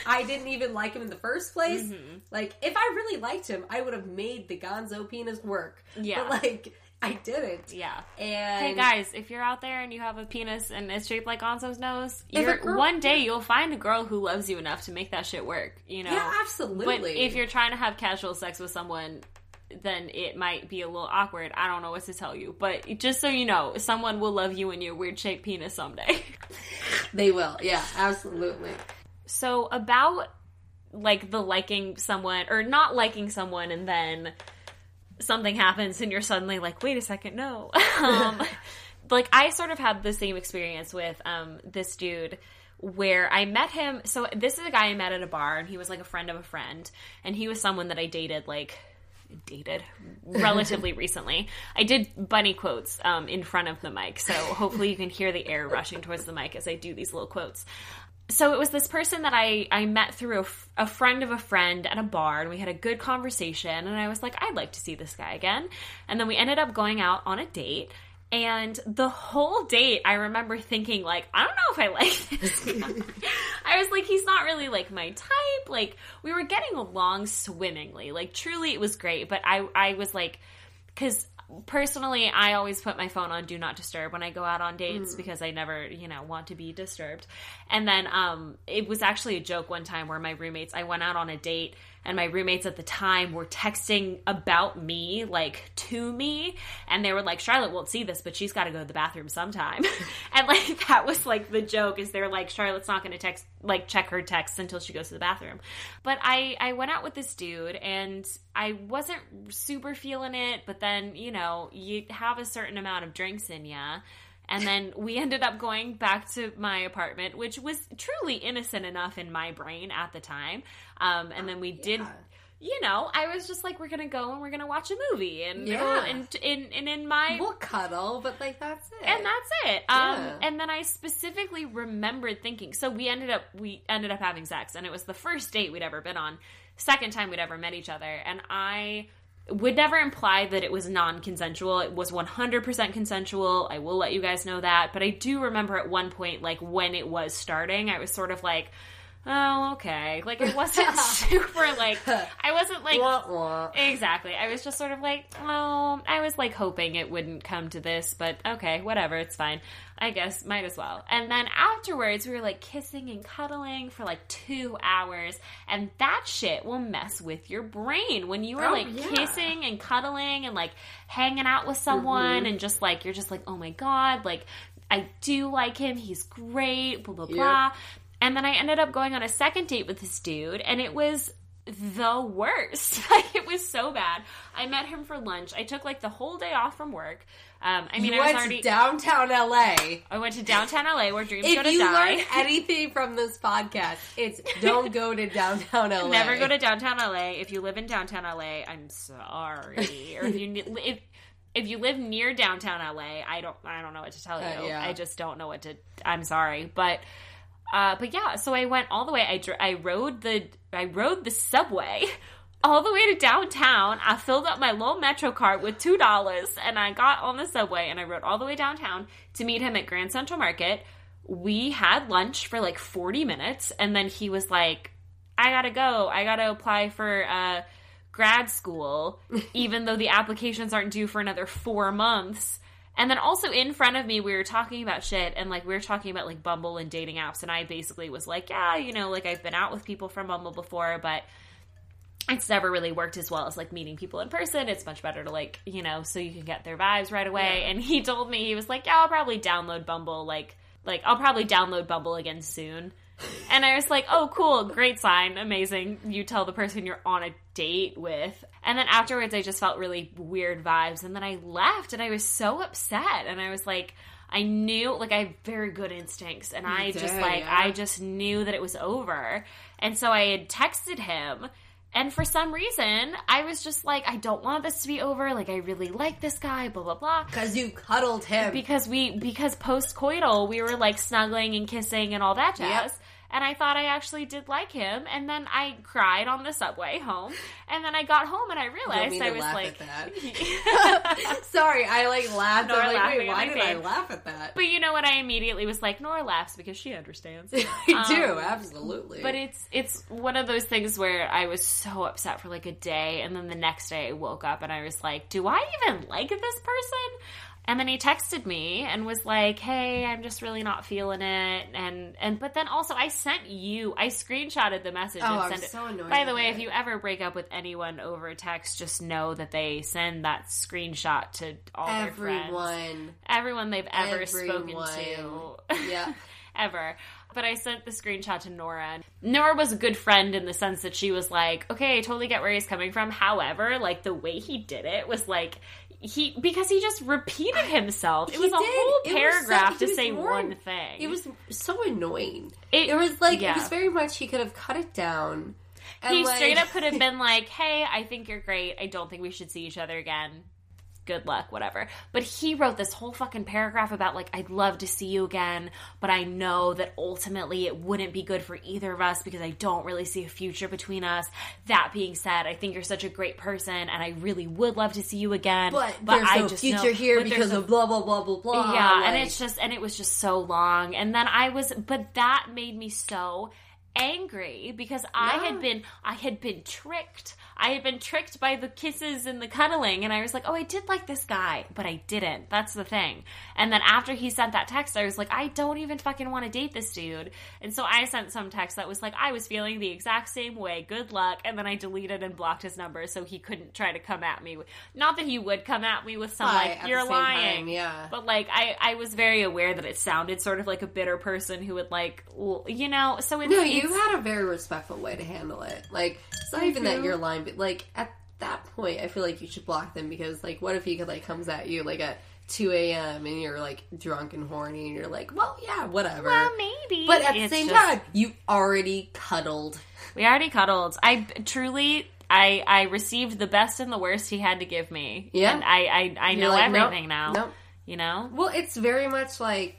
I didn't even like him in the first place. Mm-hmm. Like if I really liked him, I would have made the Gonzo penis work. Yeah. But like I didn't. Yeah. And Hey guys, if you're out there and you have a penis and it's shaped like Gonzo's nose, you're, girl- one day you'll find a girl who loves you enough to make that shit work. You know. Yeah, absolutely. But if you're trying to have casual sex with someone, then it might be a little awkward. I don't know what to tell you. But just so you know, someone will love you and your weird shaped penis someday. they will, yeah, absolutely. so about like the liking someone or not liking someone and then something happens and you're suddenly like, wait a second, no. um, like I sort of had the same experience with um, this dude where I met him. So this is a guy I met at a bar and he was like a friend of a friend and he was someone that I dated like dated relatively recently. I did bunny quotes um, in front of the mic, so hopefully you can hear the air rushing towards the mic as I do these little quotes so it was this person that I, I met through a, f- a friend of a friend at a bar and we had a good conversation and i was like i'd like to see this guy again and then we ended up going out on a date and the whole date i remember thinking like i don't know if i like this i was like he's not really like my type like we were getting along swimmingly like truly it was great but i i was like because personally, I always put my phone on do not disturb when I go out on Mm. dates because I never, you know, want to be disturbed. And then um, it was actually a joke one time where my roommates, I went out on a date and my roommates at the time were texting about me, like to me, and they were like, Charlotte won't see this, but she's got to go to the bathroom sometime. and like that was like the joke is they're like, Charlotte's not going to text, like check her texts until she goes to the bathroom. But I, I went out with this dude and I wasn't super feeling it, but then, you know, you have a certain amount of drinks in ya. And then we ended up going back to my apartment, which was truly innocent enough in my brain at the time. Um, and then we did, Yeah. you know, I was just like, we're gonna go and we're gonna watch a movie, and Yeah. and in and in my We'll cuddle, but like that's it. and that's it. Um, Yeah. and then I specifically remembered thinking. So we ended up we ended up having sex, and it was the first date we'd ever been on, second time we'd ever met each other, and I would never imply that it was non-consensual. It was 100% consensual. I will let you guys know that, but I do remember at one point like when it was starting, I was sort of like Oh, okay. Like it wasn't super like I wasn't like Wah, wah. Exactly. I was just sort of like, oh, I was like hoping it wouldn't come to this, but okay, whatever, it's fine. I guess might as well. And then afterwards, we were like kissing and cuddling for like two hours, and that shit will mess with your brain when you are Oh, like yeah. kissing and cuddling and like hanging out with someone, Mm-hmm. and just like you're just like, oh my god, like I do like him, he's great, blah blah Yep. blah. And then I ended up going on a second date with this dude, and it was the worst. Like it was so bad. I met him for lunch. I took like the whole day off from work. Um, I mean, you I was went already. downtown LA. I went to downtown LA where dreams go to. If you die. learn anything from this podcast, it's don't go to downtown LA. Never go to downtown LA. If you live in downtown LA, I'm sorry. or if you if if you live near downtown LA, I don't I don't know what to tell you. Uh, yeah. I just don't know what to. I'm sorry, but uh, but yeah. So I went all the way. I I rode the I rode the subway. All the way to downtown. I filled up my little Metro card with two dollars, and I got on the subway and I rode all the way downtown to meet him at Grand Central Market. We had lunch for like forty minutes, and then he was like, I gotta go. I gotta apply for uh, grad school, even though the applications aren't due for another four months. And then also in front of me, we were talking about shit, and like we were talking about like Bumble and dating apps, and I basically was like, yeah, you know, like I've been out with people from Bumble before, but it's never really worked as well as like meeting people in person. It's much better to like, you know, so you can get their vibes right away. And he told me he was like, "Yeah, I'll probably download Bumble like like I'll probably download Bumble again soon." And I was like, "Oh, cool. Great sign. Amazing. You tell the person you're on a date with." And then afterwards I just felt really weird vibes and then I left and I was so upset and I was like I knew like I have very good instincts and I just like yeah. I just knew that it was over. And so I had texted him and for some reason, I was just like, I don't want this to be over. Like, I really like this guy, blah, blah, blah. because you cuddled him. Because we, because post coital, we were like snuggling and kissing and all that jazz. Yep. And I thought I actually did like him. And then I cried on the subway home. And then I got home and I realized I was laugh like, at that. Sorry, I like laughed. Nora I'm like, wait, why did I laugh at that? but you know what? I immediately was like, Nora laughs because she understands. I do, Um, absolutely. But it's it's one of those things where I was so upset for like a day, and then the next day I woke up and I was like, "Do I even like this person?" And then he texted me and was like, "Hey, I'm just really not feeling it." And and but then also I sent you, I screenshotted the message Oh, and I'm sent it. so annoyed By the way, it. if you ever break up with anyone over text, just know that they send that screenshot to all their friends, everyone, everyone they've ever spoken to. yeah, ever. But I sent the screenshot to Nora. Nora was a good friend in the sense that she was like, okay, I totally get where he's coming from. However, like the way he did it was like he because he just repeated himself. It He was a did. whole It was so- paragraph to say more- one thing. it was so annoying. It- It, was like yeah. it was very much he could have cut it down. And he like- straight up could have been like, "Hey, I think you're great. I don't think we should see each other again. Good luck, whatever." But he wrote this whole fucking paragraph about like, "I'd love to see you again, but I know that ultimately it wouldn't be good for either of us because I don't really see a future between us. That being said, I think you're such a great person, and I really would love to see you again. but, there's I no just future know- here because no of blah blah blah blah blah. yeah, and it's just and it was just so long. And then I was but that made me so angry because I had been I had been tricked. I had been tricked by the kisses and the cuddling and I was like, "Oh, I did like this guy, but I didn't." That's the thing. And then after he sent that text, I was like, "I don't even fucking want to date this dude." And so I sent some text that was like, "I was feeling the exact same way. Good luck." And then I deleted and blocked his number so he couldn't try to come at me. with- Not that he would come at me with some like, "You're lying." time, yeah. But like I I was very aware that it sounded sort of like a bitter person who would like you know, so it's No, it's- you had a very respectful way to handle it. Like, it's not even that you're lying, but like at that point, I feel like you should block them because, like, what if he could like comes at you like at two a.m. and you're like drunk and horny and you're like, well, yeah, whatever. well, maybe. but at the same just- time, you already cuddled. We already cuddled. I truly, I I received the best and the worst he had to give me. Yeah. and I I, I You're know like, nope, everything now. nope. You know, Well, it's very much like,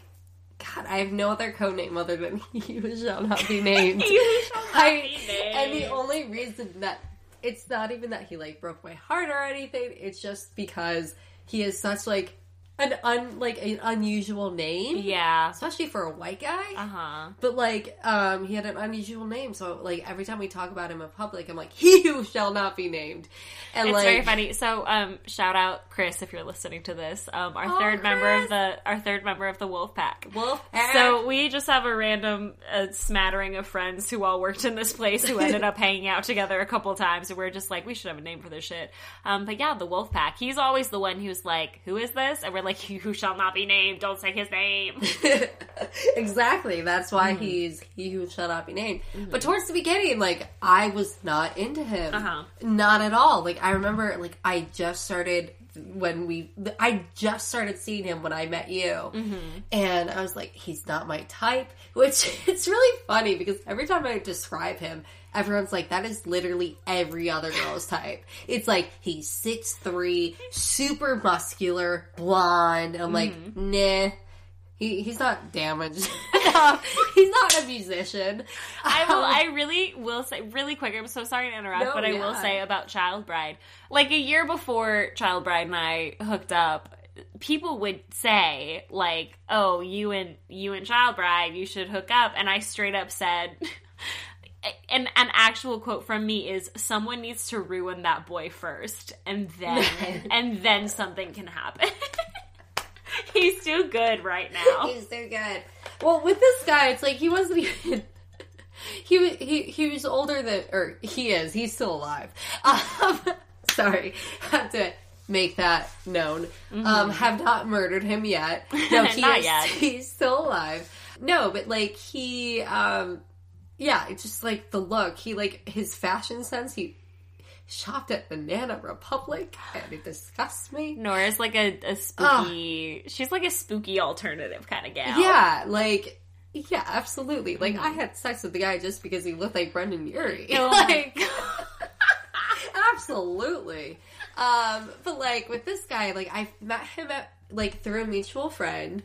God, I have no other code name other than you shall not be named. You shall not I- be named. And the only reason that it's not even that he like broke my heart or anything. It's just because he is such like an un like an unusual name, yeah. especially for a white guy. Uh huh. But like, um, he had an unusual name, so like every time we talk about him in public, I'm like, he who shall not be named. And It's like, very funny. So, um, shout out Chris if you're listening to this. Um, our Oh, third member of the our third member of the Wolf Pack. Wolf. So we just have a random uh, smattering of friends who all worked in this place who ended up hanging out together a couple times, and we're just like, we should have a name for this shit. Um, but yeah, the Wolf Pack. He's always the one who's like, "Who is this?" And we're like, "He who shall not be named. Don't say his name." exactly. That's why Mm-hmm. he's he who shall not be named. But towards the beginning, like I was not into him, Uh-huh. not at all. Like I remember, like I just started when we, I just started seeing him when I met you, Mm-hmm. and I was like, he's not my type. Which it's really funny because every time I describe him. Everyone's like, that is literally every other girl's type. It's like, he's six three, super muscular, blonde. I'm like, Mm-hmm. nah. He, he's not damaged. enough. he's not a musician. I will. Um, I really will say really quick. I'm so sorry to interrupt, No, but I will say about Child Bride. Like a year before Child Bride and I hooked up, people would say like, "Oh, you and you and Child Bride, you should hook up," and I straight up said. An, an actual quote from me is someone needs to ruin that boy first and then and then something can happen he's too good right now He's too good. Well, with this guy, it's like he wasn't even. He he he was older than, or he is. He's still alive. Um, sorry, have to make that known. Um, have not murdered him yet. No, he Not is, yet. He's still alive. No, but like he, um, yeah, it's just like the look. He like his fashion sense. He shopped at Banana Republic, and it disgusts me. Nora's like a, a spooky. She's like a spooky alternative kind of gal. Yeah, like yeah, absolutely. Like I had sex with the guy just because he looked like Brendon Urie. Oh like absolutely. Um, but like with this guy, like I met him at like through a mutual friend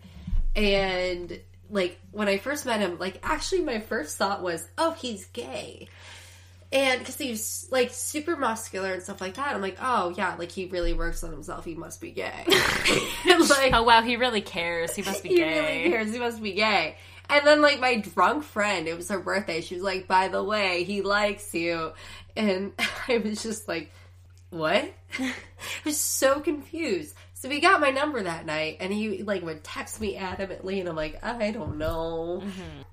and like when I first met him, like actually my first thought was, oh, he's gay. And because he was like super muscular and stuff like that, I'm like, oh yeah, like he really works on himself. He must be gay. Like, Oh wow, he really cares. He must be he gay. really cares. He must be gay. And then, like, my drunk friend, it was her birthday. She was like, by the way, he likes you. And I was just like, what? I was so confused. So he got my number that night and he, like, would text me adamantly. And I'm like, I don't know.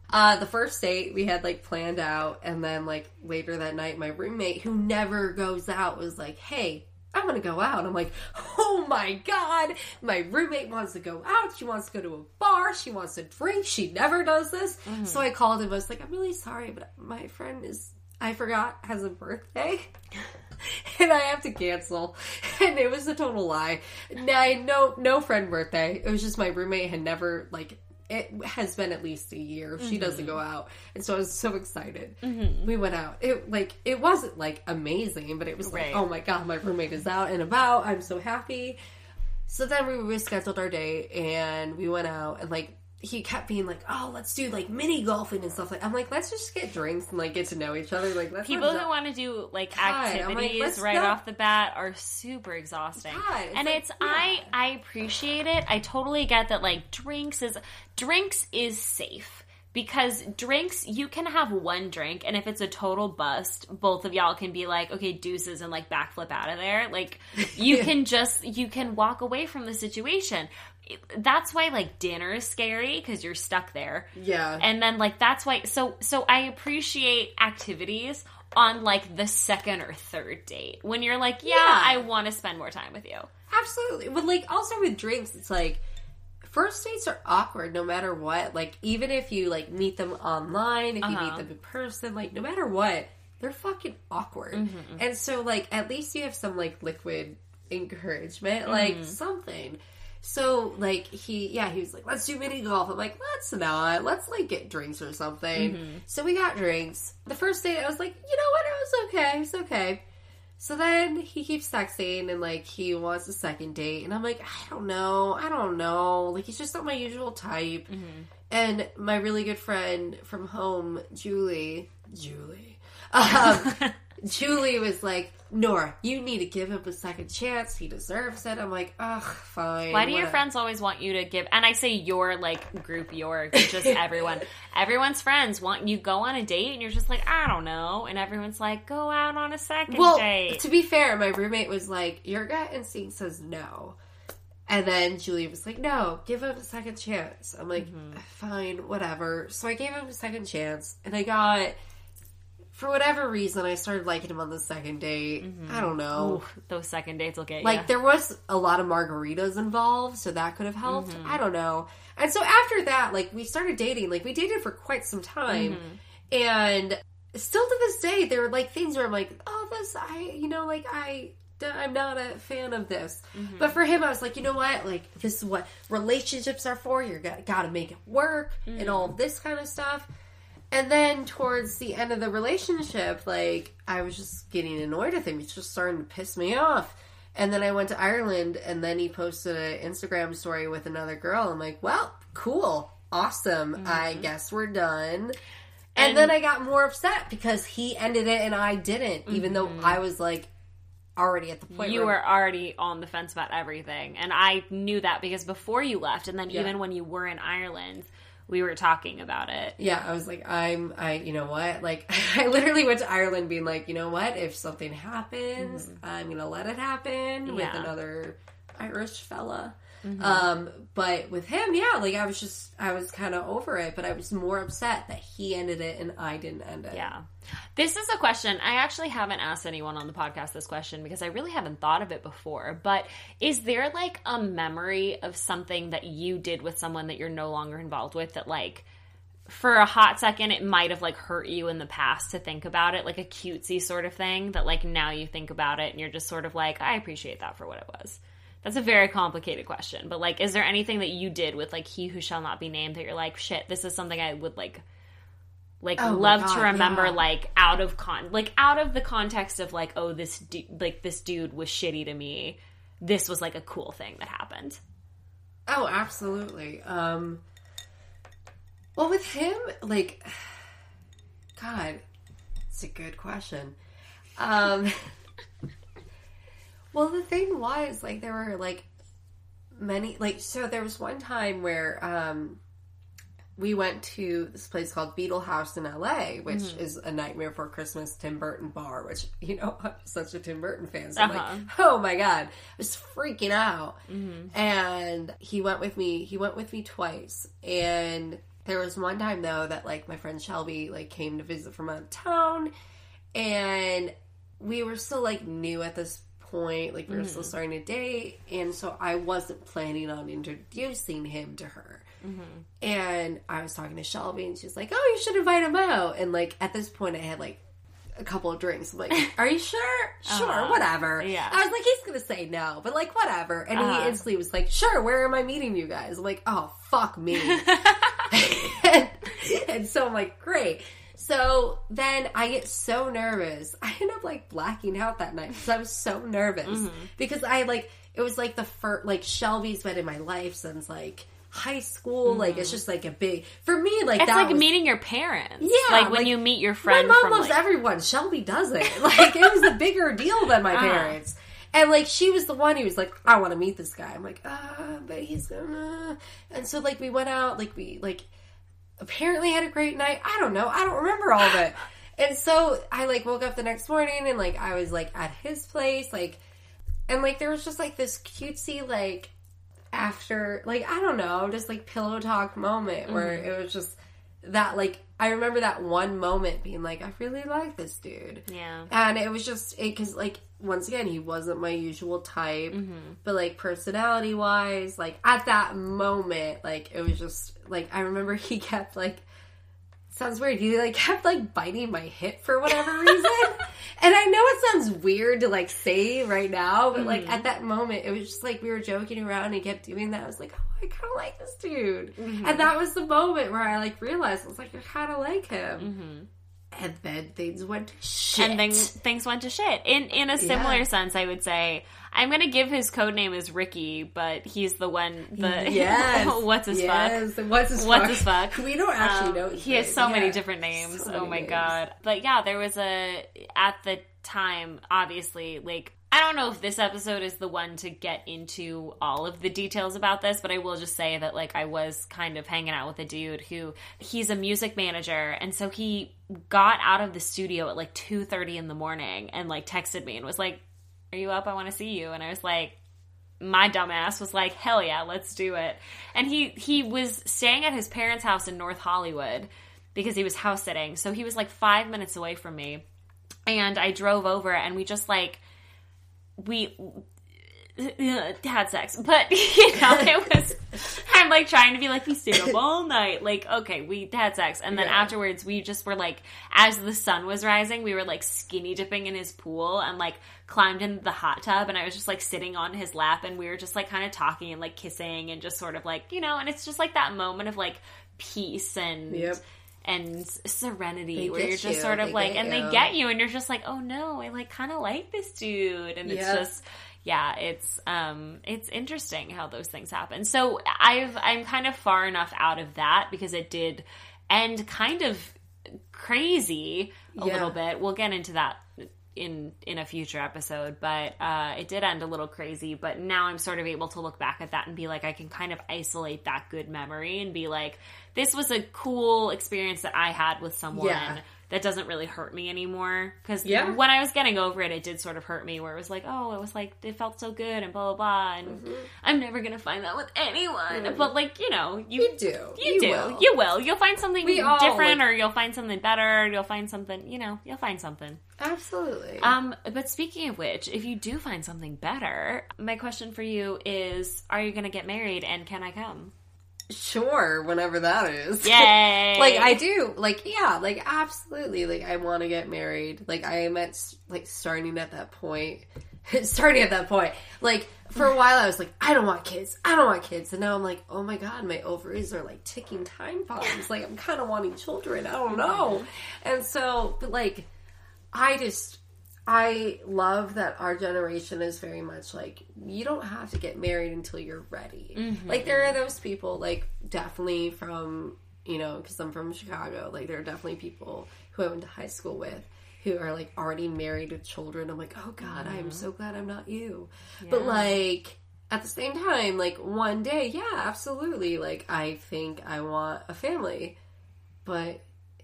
Uh, the first date we had, like, planned out. And then, like, later that night, my roommate, who never goes out, was like, hey, I'm gonna go out. I'm like, oh my god, my roommate wants to go out. She wants to go to a bar. She wants to drink. She never does this. So I called him. I was like, I'm really sorry, but my friend is, I forgot, has a birthday. and I have to cancel. And it was a total lie. No, no, no friend birthday. It was just my roommate had never, like, it has been at least a year. She mm-hmm. doesn't go out, and so I was so excited. Mm-hmm. We went out. It like it wasn't like amazing, but it was like, oh my god, my roommate is out and about. I'm so happy. So then we rescheduled our date, and we went out, and like he kept being like, oh, let's do like mini golfing and stuff like. I'm like, let's just get drinks and like get to know each other. Like let's People who want to do like God, I'm like, activities right not- off the bat are super exhausting. God, it's and like, it's I yeah. I appreciate it. I totally get that like drinks is drinks is safe because drinks you can have one drink and if it's a total bust both of y'all can be like okay deuces and like backflip out of there like you can just you can walk away from the situation that's why like dinner is scary because you're stuck there Yeah. and then like that's why so so i appreciate activities on like the second or third date when you're like yeah, Yeah. i want to spend more time with you Absolutely. But like also with drinks, it's like first dates are awkward no matter what. Like even if you like meet them online, if you Uh-huh. meet them in person, like no matter what, they're fucking awkward. And so like at least you have some like liquid encouragement, like something. So like he yeah, he was like, Let's do mini golf. I'm like, let's not. Let's like get drinks or something. So we got drinks. The first date I was like, you know what, it was okay, it's okay. So then he keeps texting and like he wants a second date, and I'm like, I don't know, I don't know. Like he's just not my usual type. And my really good friend from home, Julie, Julie, um, Julie was like, Nora, you need to give him a second chance. He deserves it. I'm like, ugh, fine. Why do your whatever." friends always want you to give? And I say your like group, your just everyone. Everyone's friends want you go on a date, and you're just like, I don't know. And everyone's like, go out on a second Well, date. to be fair, my roommate was like, your gut instinct says no. And then Julie was like, no, give him a second chance. I'm like, Mm-hmm. fine, whatever. So I gave him a second chance, and I got, for whatever reason, I started liking him on the second date. I don't know. Mm-hmm. Ooh, those second dates will get Like there was a lot of margaritas involved, so that could have helped. Mm-hmm. I don't know. And so after that, like we started dating. Like we dated for quite some time, Mm-hmm. and still to this day, there were like things where I'm like, oh, this I, you know, like I. I'm not a fan of this, Mm-hmm. but for him, I was like, you know what? Like, this is what relationships are for. You got got to make it work and all Mm-hmm. of this kind of stuff. And then towards the end of the relationship, like I was just getting annoyed with him. He's just starting to piss me off. And then I went to Ireland, and then he posted an Instagram story with another girl. I'm like, well, cool, awesome. I mm-hmm. guess we're done. And, And- then I got more upset because he ended it and I didn't, even though mm-hmm. I was like already at the point you where were already on the fence about everything, and I knew that because before you left, and then Yeah. even when you were in Ireland, we were talking about it. Yeah, I was like, I'm, I, you know what? Like, I literally went to Ireland being like, you know what? If something happens, mm-hmm. I'm gonna let it happen with another Irish fella. Um, but with him, yeah, like I was just, I was kind of over it, but I was more upset that he ended it and I didn't end it. Yeah. This is a question. I actually haven't asked anyone on the podcast this question because I really haven't thought of it before. But is there like a memory of something that you did with someone that you're no longer involved with that like for a hot second it might have like hurt you in the past to think about it, like a cutesy sort of thing that like now you think about it and you're just sort of like, I appreciate that for what it was. That's a very complicated question. But like is there anything that you did with like he who shall not be named that you're like, shit, this is something I would like like Oh love to remember yeah. like out of con like out of the context of like oh this du- like this dude was shitty to me this was like a cool thing that happened Oh, absolutely. Um, well, with him, like, God, it's a good question. Um, well, the thing was, like, there were like many, like, so there was one time where um, we went to this place called Beetle House in LA, which is a Nightmare for Christmas Tim Burton bar. Which you know, I'm such a Tim Burton fan, so I'm Uh-huh. like, oh my god, I was freaking out. And he went with me. He went with me twice, and there was one time though that like my friend Shelby like came to visit from out of town, and we were still like new at this point, like we were still starting to date, and so I wasn't planning on introducing him to her. And I was talking to Shelby, and she's like, "Oh, you should invite him out." And like at this point, I had like a couple of drinks. I'm like, "Are you sure? Sure, Uh-huh. whatever." Yeah. I was like, "He's gonna say no," but like, whatever. And Uh-huh. he instantly was like, "Sure, where am I meeting you guys?" I'm like, "Oh, fuck me." and, and so I'm like, "Great." So then I get so nervous. I end up like blacking out that night because I was so nervous Mm-hmm. because I like it was like the first like Shelby's been in my life since like high school. Like it's just like a big for me. Like it's that like was, meeting your parents Yeah, like when like, you meet your friends. my friend mom from loves like, everyone. Shelby doesn't. Like it was a bigger deal than my Uh-huh. parents. And like she was the one who was like, I want to meet this guy. I'm like, ah, but he's uh and so like we went out, like we like apparently had a great night. I don't know. I don't remember all of it. And so I like woke up the next morning and like I was like at his place, like and like there was just like this cutesy like after like I don't know, just like pillow talk moment where Mm-hmm. it was just that like I remember that one moment being like I really like this dude. Yeah. And it was just it because like once again he wasn't my usual type, mm-hmm. but like personality wise, like at that moment, like it was just like I remember he kept like sounds weird. He like kept like biting my hip for whatever reason. and I know it sounds weird to like say right now, but like at mm-hmm. that moment it was just like we were joking around and he kept doing that. I was like, oh, I kind of like this dude. Mm-hmm. And that was the moment where I like realized I was like, I kind of like him. Mm-hmm. And then things went to shit. and then things went to shit. In in a similar Yeah. sense, I would say I'm gonna give his code name as Ricky, but he's the one. The Yes. what's his fuck? yes. What's his What's fuck? his fuck? We don't actually Um, know. He has so many different names. So oh my names. god! But yeah, there was a at the time, obviously, like I don't know if this episode is the one to get into all of the details about this, but I will just say that like I was kind of hanging out with a dude who he's a music manager, and so he got out of the studio at like two thirty in the morning and like texted me and was like, "Are you up? I want to see you." And I was like my dumbass was like, "Hell yeah, let's do it." And he he was staying at his parents' house in North Hollywood because he was house sitting. So he was like 5 minutes away from me. And I drove over and we just like we had sex. But you know, it was I'm like trying to be like we stayed up all night. Like, okay, we had sex. And then Yeah. afterwards we just were like as the sun was rising, we were like skinny dipping in his pool and like climbed in the hot tub and I was just like sitting on his lap and we were just like kind of talking and like kissing and just sort of like, you know, and it's just like that moment of like peace and Yep. And serenity They where you're just you. sort of They like and you. they get you and you're just like, "Oh no, I like kind of like this dude." And it's just yeah, it's um it's interesting how those things happen. So I've I'm kind of far enough out of that because it did end kind of crazy a Yeah. little bit. We'll get into that in in a future episode, but uh, it did end a little crazy. But now I'm sort of able to look back at that and be like, I can kind of isolate that good memory and be like, this was a cool experience that I had with someone. Yeah. That doesn't really hurt me anymore because Yeah. when I was getting over it, it did sort of hurt me. Where it was like, oh, it was like it felt so good and blah blah blah, and Mm-hmm. I'm never gonna find that with anyone. But like you know, you You do. you, do. will. You will. You'll find something We different, like- or you'll find something better. You'll find something. You know, you'll find something. Absolutely. Um, but speaking of which, if you do find something better, my question for you is: Are you going to get married, and can I come? Sure, whenever that is. Yay! like I do, like yeah, like absolutely, like I want to get married. Like I am at like starting at that point, starting at that point. Like for a while, I was like, I don't want kids, I don't want kids, and now I'm like, oh my god, my ovaries are like ticking time bombs. like I'm kind of wanting children. I don't know, and so, but like, I just. I love that our generation is very much like you don't have to get married until you're ready. Mm-hmm. Like there are those people like definitely from you know because I'm from Chicago. Like there are definitely people who I went to high school with who are like already married with children. I'm like, oh god, I am mm-hmm. so glad I'm not you. But like at the same time, like one day, yeah, absolutely. Like I think I want a family, but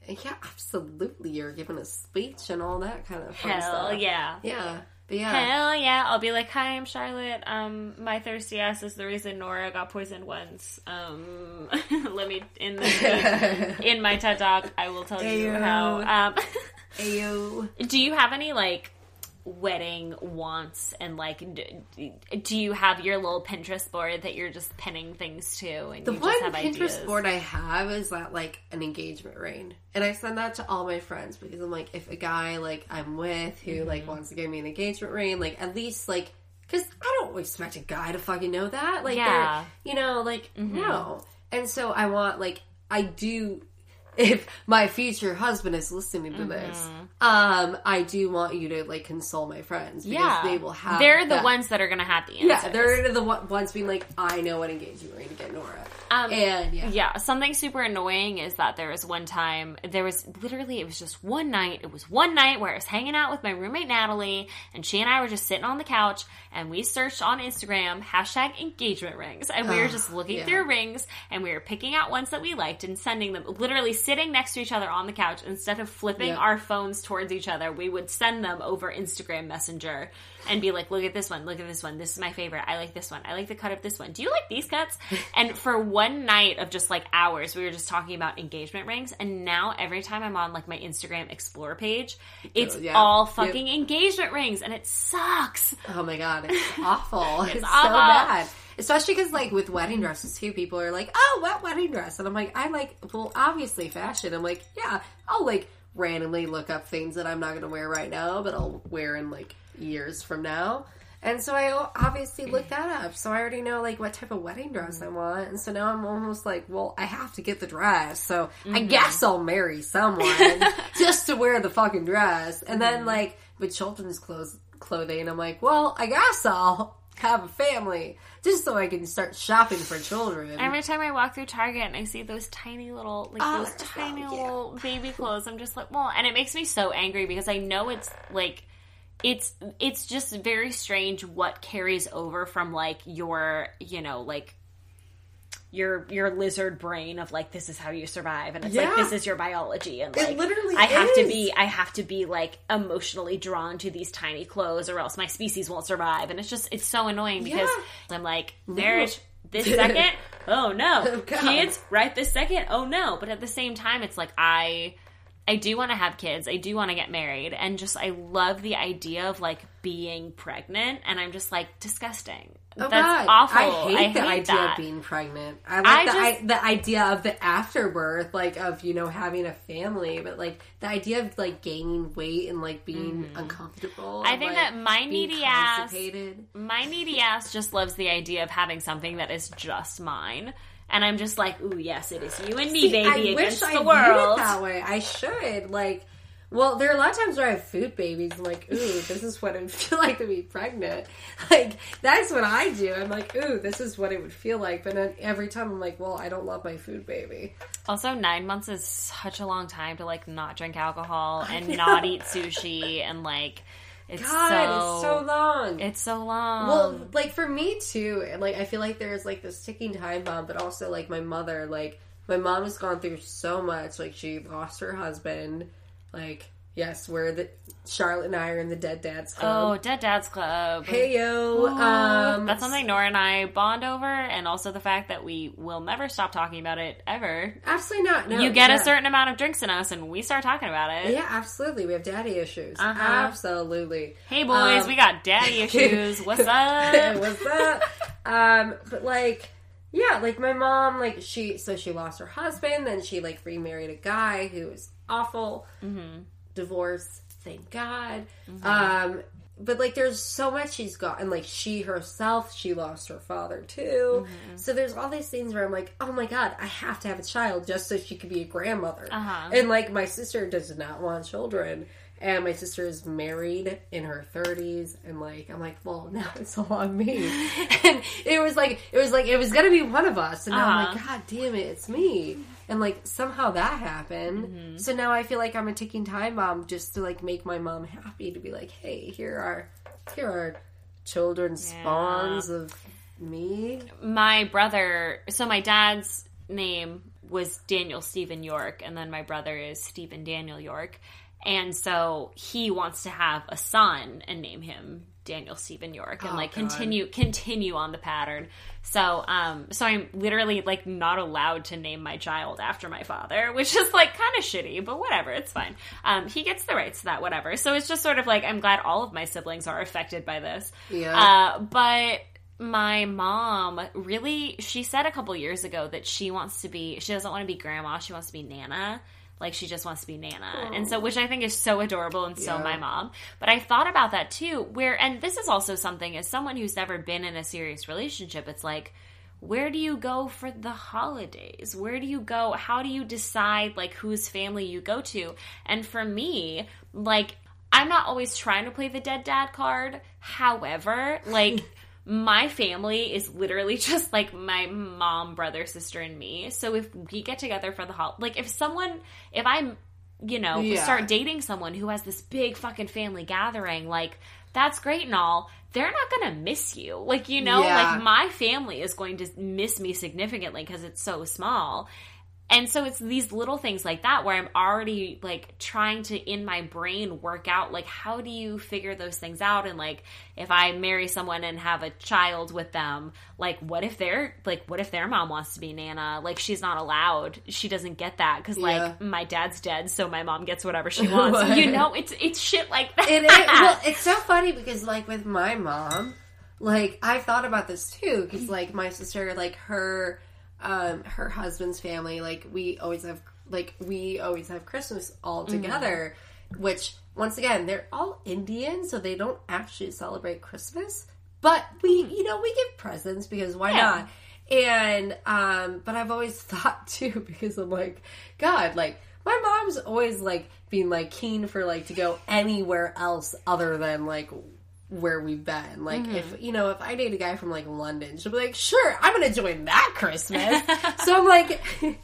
yeah, absolutely. You're giving a speech and all that kind of fun Hell stuff. yeah. Yeah. But yeah. Hell yeah! I'll be like, "Hi, I'm Charlotte. Um, my thirsty ass is the reason Nora got poisoned once. Um, let me in the in my TED talk, I will tell you how. Um, Ayo. do you have any like wedding wants and like do you have your little Pinterest board that you're just pinning things to and The you one just have Pinterest ideas? board I have is that like an engagement ring, and I send that to all my friends because I'm like, if a guy like I'm with who Mm-hmm. like wants to give me an engagement ring, like at least like, because I don't expect a guy to fucking know that, like, Yeah. you know, like Mm-hmm. no, and so I want like I do. If my future husband is listening to this, um, I do want you to like console my friends because yeah, they will have. They're the that- ones that are going to have the answers. Yeah, they're the one- ones being like, I know what engagement ring to get Nora. Um, and yeah. Yeah, something super annoying is that there was one time, there was literally, it was just one night. It was one night where I was hanging out with my roommate Natalie, and she and I were just sitting on the couch, and we searched on Instagram hashtag engagement rings, and we were just looking yeah. through rings, and we were picking out ones that we liked and sending them, literally sitting next to each other on the couch. Instead of flipping Yeah. our phones towards each other, we would send them over Instagram Messenger and be like, look at this one, look at this one. This is my favorite. I like this one. I like the cut of this one. Do you like these cuts? and for one night of just like hours, we were just talking about engagement rings. And now every time I'm on like my Instagram Explore page, oh, it's Yeah. all Yep. fucking engagement rings and it sucks. Oh my god, it's awful. it's so awful. bad. Especially because, like, with wedding dresses too, people are like, "Oh, what wedding dress?" And I'm like, "I like, well, obviously fashion." I'm like, "Yeah, I'll like randomly look up things that I'm not going to wear right now, but I'll wear in like years from now." And so I obviously looked that up. So I already know like what type of wedding dress I want. And so now I'm almost like, well, I have to get the dress. So I mm-hmm. guess I'll marry someone just to wear the fucking dress. And then mm-hmm. like with children's clothes clothing, I'm like, well, I guess I'll have a family just so I can start shopping for children. Every time I walk through Target and I see those tiny little, like Oh, those so tiny little baby clothes, I'm just like, well, and it makes me so angry because I know it's like, it's it's just very strange what carries over from like your, you know, like your your lizard brain of like this is how you survive and it's like this is your biology and It like literally I have to be I have to be like emotionally drawn to these tiny clothes or else my species won't survive and it's just it's so annoying because I'm like marriage this second? Oh no. Oh, kids right this second? Oh no. But at the same time it's like I I do want to have kids. I do want to get married and just I love the idea of like being pregnant and I'm just like disgusting. Oh, That's God. awful. I hate the idea that. of being pregnant. I like I the, just- I, the idea of the afterbirth, like of you know having a family, but like the idea of like gaining weight and like being uncomfortable. Mm-hmm. I think like, that my needy ass my needy ass just loves the idea of having something that is just mine. And I'm just like, ooh, yes, it is you and me, See, baby, I against wish I the viewed world. that way. I should like. Well, there are a lot of times where I have food babies. I'm like, ooh, this is what it would feel like to be pregnant. Like that's what I do. I'm like, ooh, this is what it would feel like. But then every time I'm like, well, I don't love my food baby. Also, nine months is such a long time to like not drink alcohol and not eat sushi and like it's God, so it's so long. it's so long. Well, like for me too, like I feel like there's like this ticking time bomb, but also like my mother, like my mom has gone through so much. Like she lost her husband. Like yes, we're the Charlotte and I are in the Dead Dads Club. oh, Dead Dad's Club. hey yo, um, That's something Nora and I bond over, and also the fact that we will never stop talking about it ever. Absolutely not. No, you get yeah. a certain amount of drinks in us, and we start talking about it. Yeah, absolutely. We have daddy issues. Uh-huh. Absolutely. Hey boys, Um, we got daddy issues. What's up? What's up? um, but like, yeah, like my mom, like she, so she lost her husband, then she like remarried a guy who was awful. Mm-hmm. Divorce, thank God. Um, but like, there's so much she's got, and like she herself, she lost her father too. Mm-hmm. So there's all these things where I'm like, oh my God, I have to have a child just so she could be a grandmother. Uh-huh. And like, my sister does not want children. And my sister is married in her 30s, and like I'm like, well, now it's all on me. and it was like, it was like, it was gonna be one of us, and now I'm like, Uh-huh. God damn it, it's me. And like somehow that happened. Mm-hmm. So now I feel like I'm a ticking time bomb just to like make my mom happy to be like, hey, here are, here are children's Yeah. spawns of me. my brother so my dad's name was daniel stephen york and then my brother is stephen daniel york and so he wants to have a son and name him daniel stephen york and Oh, like God. continue continue on the pattern so um so i'm literally like not allowed to name my child after my father which is like kind of shitty but whatever it's fine um he gets the rights to that whatever so it's just sort of like i'm glad all of my siblings are affected by this Yeah. uh, but my mom really, she said a couple years ago that she wants to be, she doesn't want to be grandma, she wants to be Nana. Like she just wants to be Nana. And so, which I think is so adorable and so Yeah. my mom. But I thought about that too, where, and this is also something as someone who's never been in a serious relationship, it's like, where do you go for the holidays? Where do you go? How do you decide like whose family you go to? And for me, like I'm not always trying to play the dead dad card. However, like my family is literally just like my mom, brother, sister, and me. So if we get together for the hol, like if someone, if I'm, you know, Yeah. start dating someone who has this big fucking family gathering, like that's great and all. They're not gonna miss you, like you know, Yeah. like my family is going to miss me significantly because it's so small. And so it's these little things like that where I'm already like trying to in my brain work out like how do you figure those things out and like if I marry someone and have a child with them like what if their like what if their mom wants to be nana like she's not allowed she doesn't get that cuz Yeah. like my dad's dead so my mom gets whatever she wants you know it's it's shit like that It is. Well, it's so funny because, like, with my mom, like, I've thought about this too. Because, like, my sister, like, her, um, her husband's family, like, we always have, like, we always have Christmas all together. Which, once again, they're all Indian, so they don't actually celebrate Christmas. But we, you know, we give presents because why Yeah. not? And um but I've always thought too because I'm like god like my mom's always like being like keen for like to go anywhere else other than like where we've been. Like if mm-hmm. you know, if I date a guy from like London, she'll be like, "Sure, I'm going to join that Christmas." so I'm like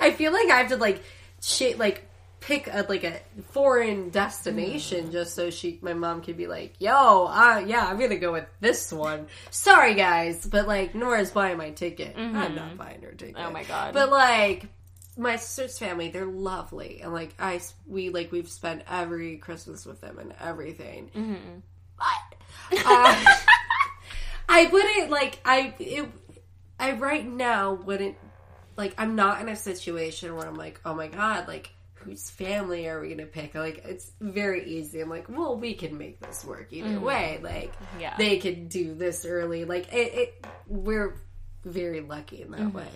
I feel like I have to like shit like pick a like a foreign destination mm. just so she my mom could be like, "Yo, uh yeah, I'm going to go with this one." Sorry guys, but like Nora's buying my ticket. I'm not mm-hmm. buying her ticket. Oh my God. But like my sister's family, they're lovely, and like i we like we've spent every Christmas with them and everything. Mm-hmm. But uh, I wouldn't like I it, I right now wouldn't like I'm not in a situation where I'm like, oh my god, like whose family are we gonna pick? Like it's very easy. I'm like, well, we can make this work either way. Like Yeah. they could do this early. Like it, it we're very lucky in that way.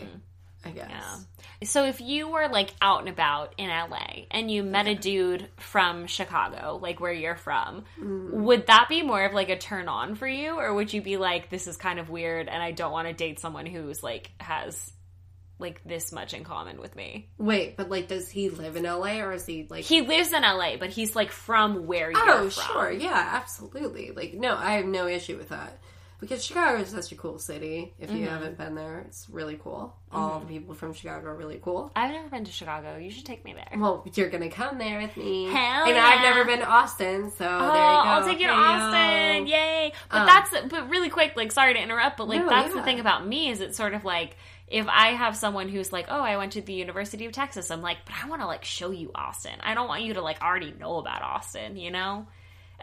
I guess. Yeah. So if you were like out and about in LA and you met a dude from Chicago, like where you're from, mm. would that be more of like a turn on for you or would you be like this is kind of weird and I don't want to date someone who's like has like this much in common with me? Wait, but like, does he live in LA or is he like? He lives in LA, but he's like from where you're from? oh, from. sure, yeah, absolutely. Like, no, I have no issue with that because Chicago is such a cool city. If Mm-hmm. you haven't been there, it's really cool. All the people from Chicago are really cool. I've never been to Chicago. You should take me there. Well, you're gonna come there with me, Hell and yeah. I've never been to Austin, so Oh, there you go. I'll take you to Hey, yo. Austin! Yay! But Um, that's but really quick. Like, sorry to interrupt, but like No, that's the thing about me is it's sort of like if I have someone who's like, oh, I went to the University of Texas, I'm like, but I want to like show you Austin. I don't want you to like already know about Austin, you know?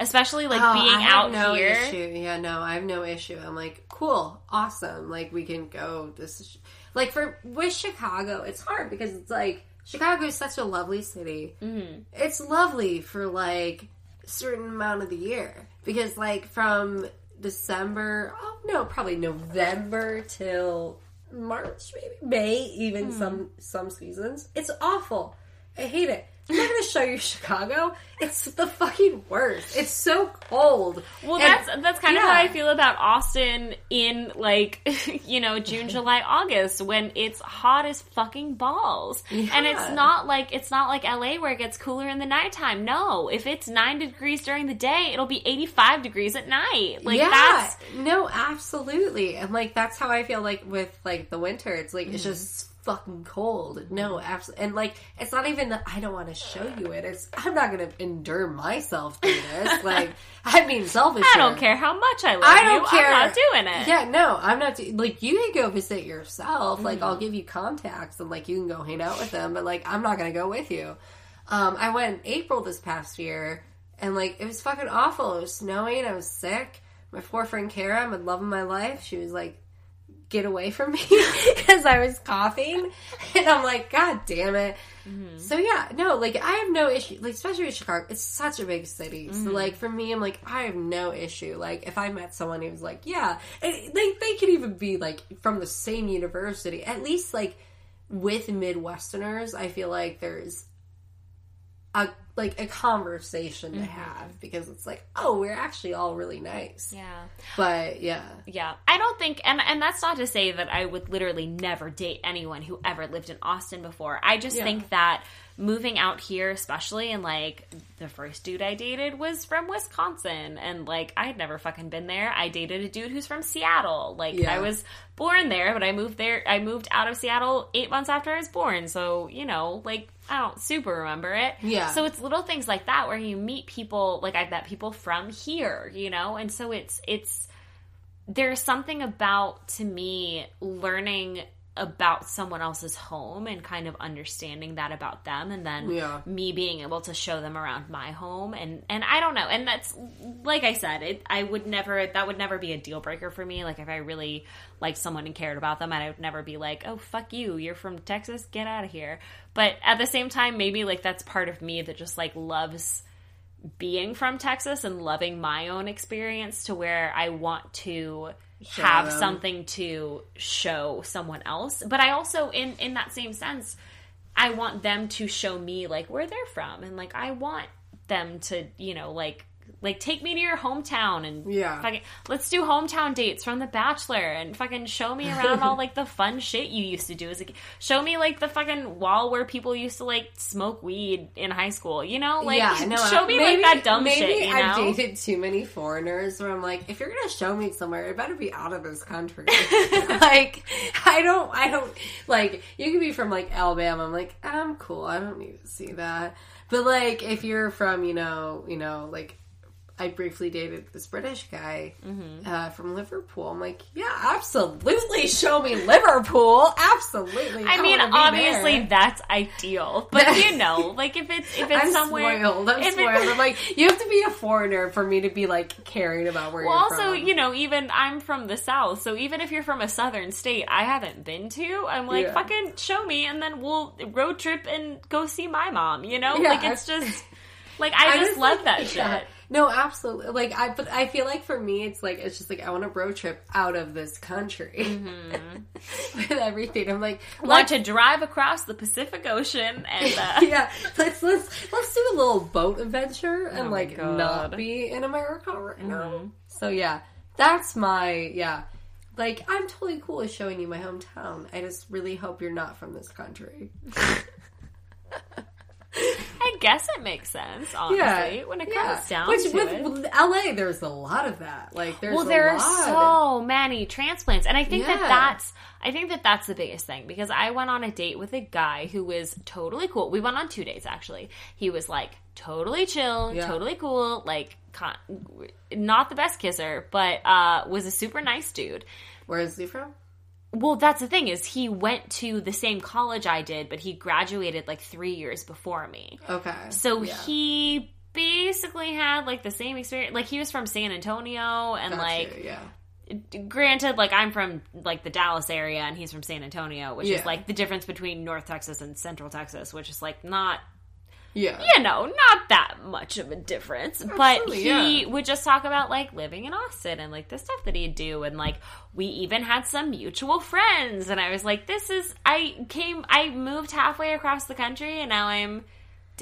Especially like Oh, being out no here. Issue. Yeah, no, I have no issue. I'm like, cool, awesome. Like we can go. This is like for with Chicago, it's hard because it's like Chicago is such a lovely city. Mm-hmm. It's lovely for like a certain amount of the year because like from December, oh no, probably November till March, maybe May, even some some seasons. It's awful. I hate it. I'm not gonna show you Chicago. It's the fucking worst. It's so cold. Well, And- that's that's kind of how I feel about Austin in like you know June, July, August when it's hot as fucking balls, and it's not like it's not like LA where it gets cooler in the nighttime. No, if it's nine degrees during the day, it'll be eighty five degrees at night. Like yeah, that's no, absolutely, and like that's how I feel like with like the winter. It's like Mm-hmm. it's just fucking cold. No, absolutely, and like it's not even that I don't want to show you it. It's I'm not gonna endure myself through this. like I mean, selfish. I don't care how much I love I don't you. care. I'm not doing it. Yeah, no, I'm not. Do- like, you can go visit yourself. Like, Mm-hmm. I'll give you contacts and like you can go hang out with them. But like, I'm not gonna go with you. Um, I went April this past year, and like it was fucking awful. It was snowing. I was sick. My poor friend Kara, I'm in love of my life. She was like, "Get away from me," because I was coughing, and I'm like, "God damn it." Mm-hmm. So yeah, no, like I have no issue. Like especially with Chicago, it's such a big city. So mm-hmm. like for me, I'm like I have no issue. Like if I met someone who was like, yeah, and they they could even be like from the same university. At least like with Midwesterners, I feel like there's a like a conversation Mm-hmm. to have because it's like, oh, we're actually all really nice. Yeah. But yeah, Yeah. I don't think and and that's not to say that I would literally never date anyone who ever lived in Austin before. I just Yeah. think that moving out here especially and like the first dude I dated was from Wisconsin and like I had never fucking been there. I dated a dude who's from Seattle. Like Yeah. I was born there, but I moved there I moved out of Seattle 8 months after I was born. So, you know, like I don't super remember it. Yeah. So it's little things like that where you meet people like I've met people from here, you know? And so it's it's there's something about to me learning about someone else's home and kind of understanding that about them and then Yeah. me being able to show them around my home and and I don't know. And that's like I said it I would never that would never be a deal breaker for me. Like if I really liked someone and cared about them I would never be like oh fuck you. You're from Texas. Get out of here. But at the same time maybe like that's part of me that just like loves being from Texas and loving my own experience to where I want to Show have them. something to show someone else. But I also in in that same sense I want them to show me like where they're from and like I want them to, you know, like like take me to your hometown and Yeah. fucking, let's do hometown dates from The Bachelor and fucking show me around all like the fun shit you used to do as a kid. Show me like the fucking wall where people used to like smoke weed in high school. You know, like yeah, no, show me maybe, like that dumb maybe shit. You I've dated too many foreigners where I'm like, if you're gonna show me somewhere, it better be out of this country. like, I don't, I don't like. You can be from like Alabama. I'm like, I'm cool. I don't need to see that. But like, if you're from, you know, you know, like. I briefly dated this British guy Mm-hmm. uh, from Liverpool. I'm like, yeah, absolutely, show me Liverpool. Absolutely. I mean, obviously there. that's ideal, but you know, like if it's if it's I'm somewhere, spoiled. I'm spoiled. I'm like, you have to be a foreigner for me to be like caring about where Well, also, from. you know, even I'm from the South, so even if you're from a southern state I haven't been to, I'm like, Yeah. fucking show me, and then we'll road trip and go see my mom. You know, Yeah. like it's just like I, just love like, that yeah. shit. No, absolutely. Like I, but I feel like for me, it's like it's just like I want a road trip out of this country Mm-hmm. with everything. I'm like, Want to drive across the Pacific Ocean and uh, yeah, let's let's let's do a little boat adventure and Oh like God. not be in America right now. Mm-hmm. So yeah, that's my yeah. Like I'm totally cool with showing you my hometown. I just really hope you're not from this country. I guess it makes sense. Honestly, when it comes down Which to with, it. with LA, there's a lot of that. Like there's well there are so many transplants and i think that that's i think that that's the biggest thing because i went on a date with a guy who was totally cool we went on two dates actually he was like totally chill Yeah. totally cool like con- not the best kisser but uh was a super nice dude Where is he from? Well that's the thing is he went to the same college i did but he graduated like three years before me Okay. so yeah. he basically had like the same experience like he was from san antonio and like yeah. granted like i'm from like the dallas area and he's from san antonio which Yeah. is like the difference between north texas and central texas which is like not Yeah. you know not that much of a difference but Absolutely, he yeah. would just talk about like living in austin and like the stuff that he'd do and like we even had some mutual friends and i was like this is i came i moved halfway across the country and now i'm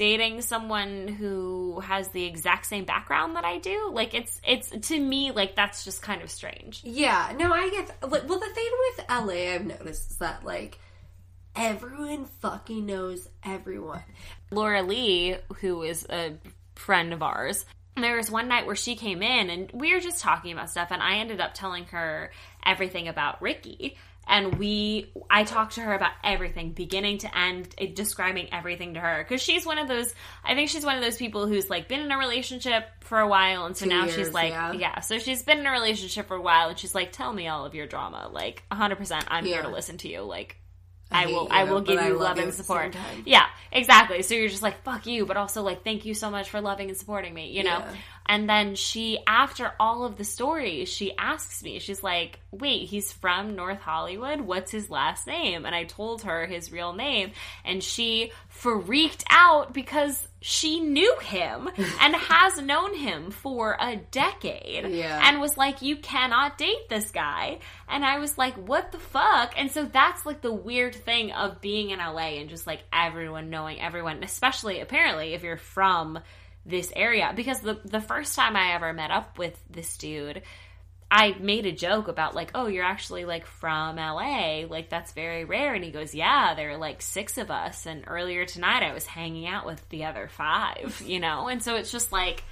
dating someone who has the exact same background that I do. Like it's it's to me like that's just kind of strange. Yeah, no, I get. Like, well, the thing with LA, I've noticed is that like everyone fucking knows everyone. Laura Lee, who is a friend of ours, there was one night where she came in and we were just talking about stuff, and I ended up telling her everything about Ricky. And we, I talked to her about everything, beginning to end, eh, describing everything to her. Because she's one of those, I think she's one of those people who's like been in a relationship for a while. And so Two now years, she's like, yeah. yeah. So she's been in a relationship for a while and she's like, tell me all of your drama. Like, 100%, I'm here to listen to you. Like, I I, will. you, I will give you love love and support. Yeah, exactly. So you're just like fuck you, but also like thank you so much for loving and supporting me. You know, Yeah. And then she, after all of the stories, she asks me, she's like, wait, he's from North Hollywood? What's his last name? And I told her his real name, and she freaked out because she knew him and has known him for a decade Yeah. and was like you cannot date this guy. And i was like what the fuck? And so that's like the weird thing of being in la and just like everyone knowing everyone especially apparently if you're from this area. Because the the first time i ever met up with this dude I made a joke about like, oh, you're actually like from LA, like that's very rare. And he goes, yeah, there are like six of us, and earlier tonight I was hanging out with the other five, you know. And so it's just like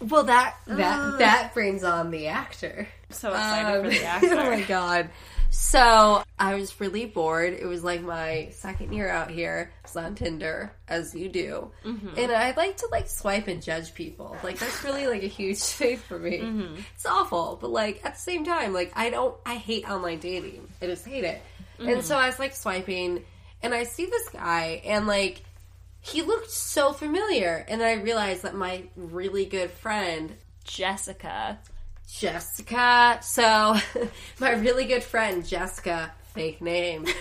Well, that that that brings on the actor. so excited for Um, the actor. oh my god. So I was really bored. It was like my second year out here. I was on Tinder, as you do, Mm-hmm. and I like to like swipe and judge people. Like that's really like a huge thing for me. Mm-hmm. It's awful, but like at the same time, like I don't. I hate online dating. I just hate it. Mm-hmm. And so I was like swiping, and I see this guy, and like he looked so familiar, and I realized that my really good friend Jessica. Jessica. So, my really good friend Jessica, fake name.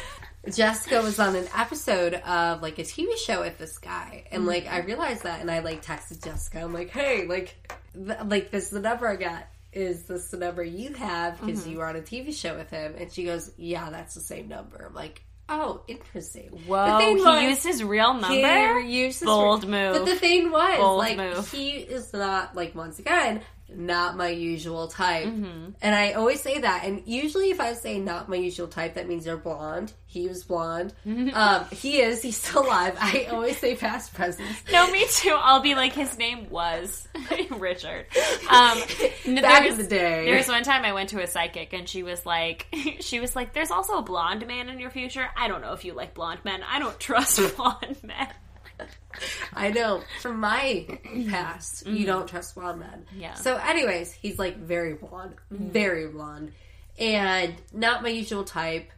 Jessica was on an episode of like a TV show with this guy, and mm-hmm. like I realized that, and I like texted Jessica. I'm like, hey, like, th- like this is the number I got. Is this the number you have because mm-hmm. you were on a TV show with him? And she goes, yeah, that's the same number. I'm like, oh, interesting. Whoa, he was- used his real number. he used his- Bold move. But the thing was, Bold like, move. he is not like once again not my usual type. Mm-hmm. And I always say that. And usually, if I say not my usual type, that means they're blonde. He was blonde. um, he is. He's still alive. I always say past present. no, me too. I'll be like, his name was Richard. Um, Back in was- the day. There was one time I went to a psychic and she was like, she was like, "There's also a blonde man in your future. I don't know if you like blonde men. I don't trust blonde men." I know. From my past, you don't trust blonde men. Mm-hmm. Yeah. Mm-hmm. So, anyways, he's like very blonde, very blonde, and not my usual type.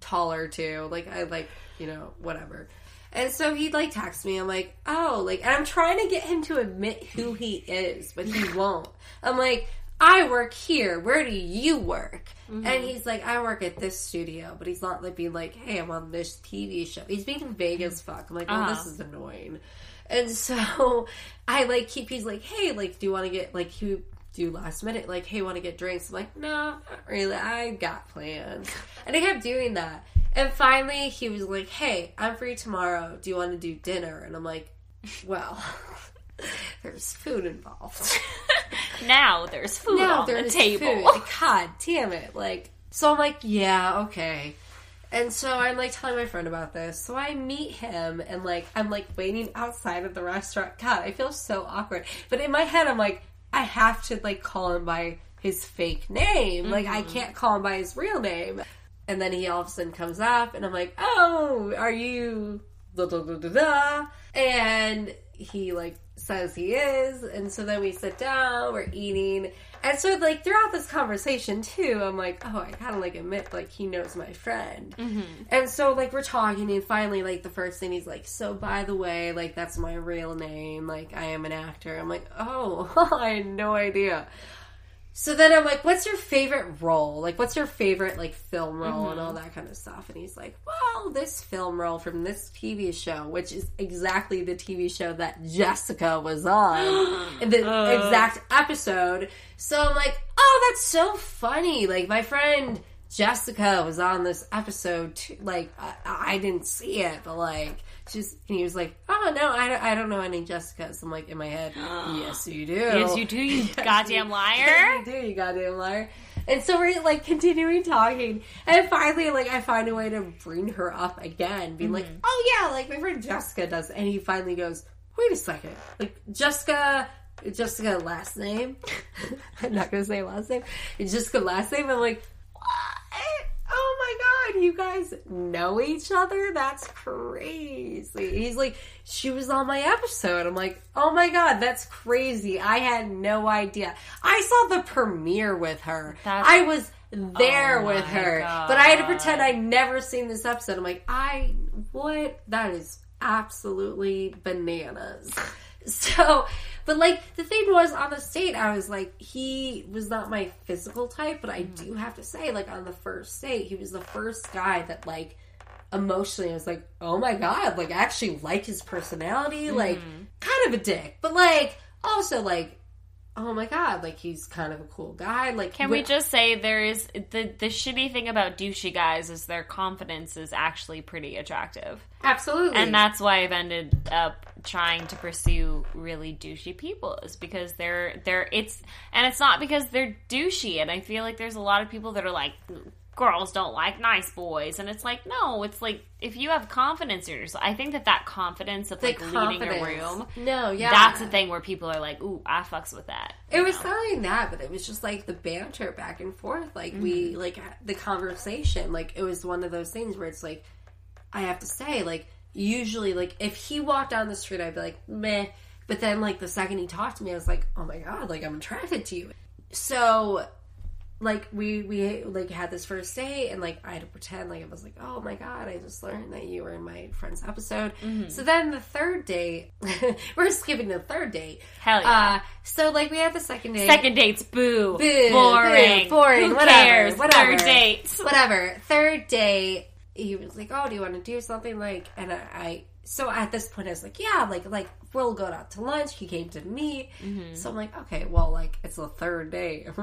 Taller too. Like I like you know whatever. And so he like texts me. I'm like, oh, like, and I'm trying to get him to admit who he is, but he won't. I'm like, I work here. Where do you work? Mm-hmm. And he's like, I work at this studio, but he's not like being like, hey, I'm on this TV show. He's being vague as fuck. I'm like, oh, Uh-huh. this is annoying. And so I like keep. He's like, hey, like, do you want to get like he do last minute like, hey, want to get drinks? I'm like, no, not really. I got plans. And I kept doing that. And finally, he was like, hey, I'm free tomorrow. Do you want to do dinner? And I'm like, well, there's food involved. Now there's food on the table. food. God damn it! Like, so I'm like, yeah, okay. And so I'm like telling my friend about this. So I meet him and like I'm like waiting outside of the restaurant. God, I feel so awkward. But in my head, I'm like, I have to like call him by his fake name. Like I mm-hmm. can't call him by his real name. And then he all of a sudden comes up, and I'm like, oh, are you da da da da da? And he like says he is, and so then we sit down, we're eating, and so like throughout this conversation too, I'm like, oh, I kind of like admit like he knows my friend, mm-hmm. and so like we're talking, and finally like the first thing he's like, so by the way, like that's my real name, like I am an actor. I'm like, oh, I had no idea. So then I'm like, what's your favorite role? Like, what's your favorite, like, film role and mm-hmm. all that kind of stuff? And he's like, well, this film role from this TV show, which is exactly the TV show that Jessica was on in the uh. exact episode. So I'm like, oh, that's so funny. Like, my friend Jessica was on this episode too. Like, I, I didn't see it, but like, she's, and he was like, oh, no, I don't, I don't know any Jessicas. I'm like, in my head, yes, you do. Yes, you do, you goddamn liar. you do, you goddamn liar. And so we're like continuing talking, and finally, like I find a way to bring her up again, being like, mm-hmm. "Oh yeah, like my friend Jessica does." And he finally goes, "Wait a second, like Jessica, Jessica last name? I'm not gonna say last name. It's Jessica last name." I'm like, "What? Oh my god, you guys know each other? That's crazy." He's like, "She was on my episode." I'm like, "Oh my god, that's crazy. I had no idea. I saw the premiere with her. That's- I was there Oh with her, but I had to pretend I'd never seen this episode." I'm like, "I what? That is absolutely bananas." So, but like the thing was on the date, I was like, he was not my physical type, but I mm-hmm. do have to say, like on the first date, he was the first guy that like emotionally I was like, oh my god, like I actually like his personality, like mm-hmm. kind of a dick, but like also like, oh my god, like he's kind of a cool guy. Like, Can we just say there is the the shitty thing about douchey guys is their confidence is actually pretty attractive. absolutely And that's why I've ended up trying to pursue really douchey people is because they're they're it's and it's not because they're douchey and I feel like there's a lot of people that are like girls don't like nice boys and it's like no it's like if you have confidence in yourself I think that that confidence of the like leading a room No, yeah, that's the thing where people are like ooh I fucks with that It was not only that, but it was just like the banter back and forth. Like Mm-hmm. we like the conversation. Like it was one of those things where it's like I have to say, like usually, like if he walked down the street, I'd be like meh. But then, like the second he talked to me, I was like, oh my god, like I'm attracted to you. So, like we we like had this first date, and like I had to pretend like I was like, oh my god, I just learned that you were in my friend's episode. Mm-hmm. So then the third date, we're skipping the third date. Hell yeah. Uh, so like we had the second date. second dates boo, Boo, boring boo, boring, Who whatever, cares whatever. third dates whatever. Third day, he was like, "Oh, do you want to do something?" Like, and I, I so at this point, I was like, "Yeah, like, like we'll go out to lunch." He came to me, Mm-hmm. so I'm like, "Okay, well, like it's the third day."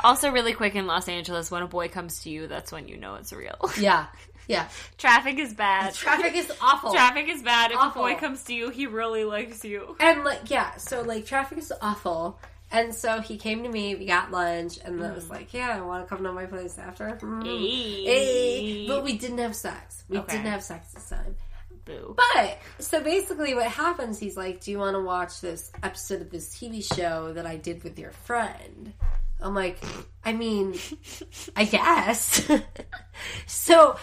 Also, really quick in Los Angeles, when a boy comes to you, that's when you know it's real. yeah, yeah. Traffic is bad. Traffic is awful. Traffic is bad. If Awful. a boy comes to you, he really likes you. And like, yeah, so like traffic is awful. And so he came to me, we got lunch, and then I was like, Yeah, I want to come to my place after. Mm. Hey. Hey. But we didn't have sex. We Okay. didn't have sex this time. Boo. But so basically, what happens? He's like, "Do you want to watch this episode of this TV show that I did with your friend?" I'm like, "I mean, I guess." so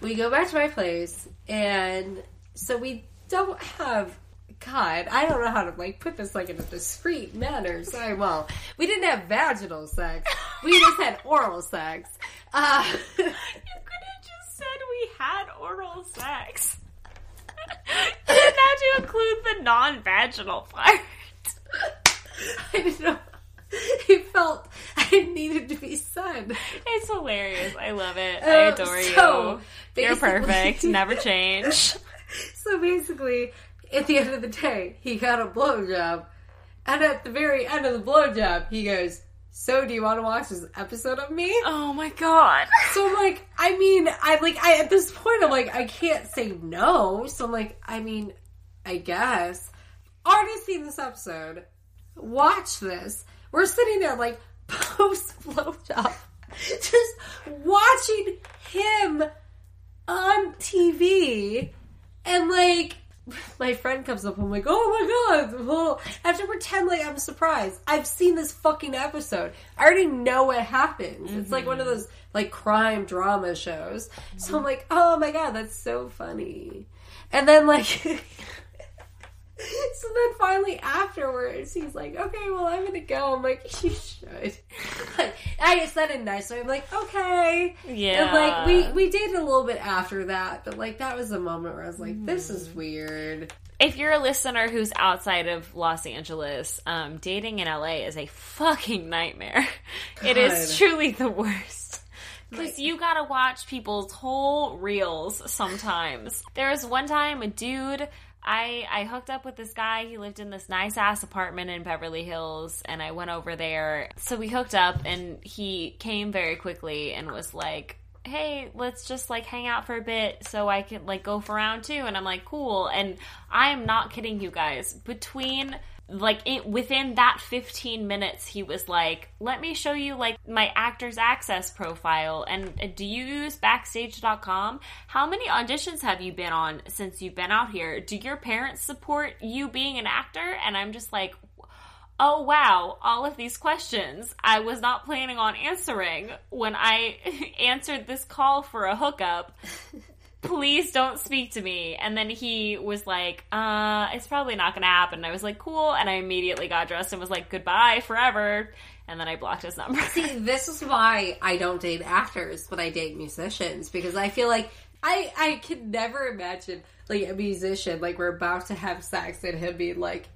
we go back to my place, and so we don't have. God, I don't know how to like put this like in a discreet manner. Sorry, well, we didn't have vaginal sex. We just had oral sex. Uh, You could have just said we had oral sex. you have to include the non-vaginal part. I didn't know. It felt I needed to be said. It's hilarious. I love it. I Um, adore so, you. You're perfect. Never change. So basically, at the end of the day, he got a blowjob, and at the very end of the blowjob, he goes, "So, do you want to watch this episode of me?" Oh my god. So I'm like, I mean, I like, I at this point, I'm like, I can't say no. So I'm like, I mean, I guess. Already seen this episode. Watch this. We're sitting there like post blowjob, just watching him on TV, and like. My friend comes up. I'm like, oh my god! Well, I have to pretend like I'm surprised. I've seen this fucking episode. I already know what happens. It's like one of mm-hmm. those like crime drama shows. So I'm like, oh my god, that's so funny. And then like, so then finally afterwards, he's like, okay, well I'm gonna go. I'm like, you should. Like, I said it nice, so I'm like, okay. Yeah. And like we we dated a little bit after that, but like that was a moment where I was like, this is weird. if you're a listener who's outside of Los Angeles, um, dating in LA is a fucking nightmare. It is truly the worst. Because you gotta watch people's whole reels sometimes. There was one time a dude. I, I hooked up with this guy. He lived in this nice ass apartment in Beverly Hills, and I went over there. So we hooked up, and he came very quickly and was like, hey, let's just like hang out for a bit so I can like go for round two. And I'm like, cool. And I am not kidding you guys. Between like it within that 15 minutes he was like let me show you like my actors access profile and uh, do you use backstage.com how many auditions have you been on since you've been out here? Do your parents support you being an actor? And i'm just like oh wow, all of these questions I was not planning on answering when I answered this call for a hookup. Please don't speak to me. And then he was like, uh, it's probably not gonna happen. And I was like, cool. And I immediately got dressed and was like, goodbye forever. And then I blocked his number. See, this is why I don't date actors, but I date musicians because I feel like I I can never imagine like a musician like we're about to have sex and him being like,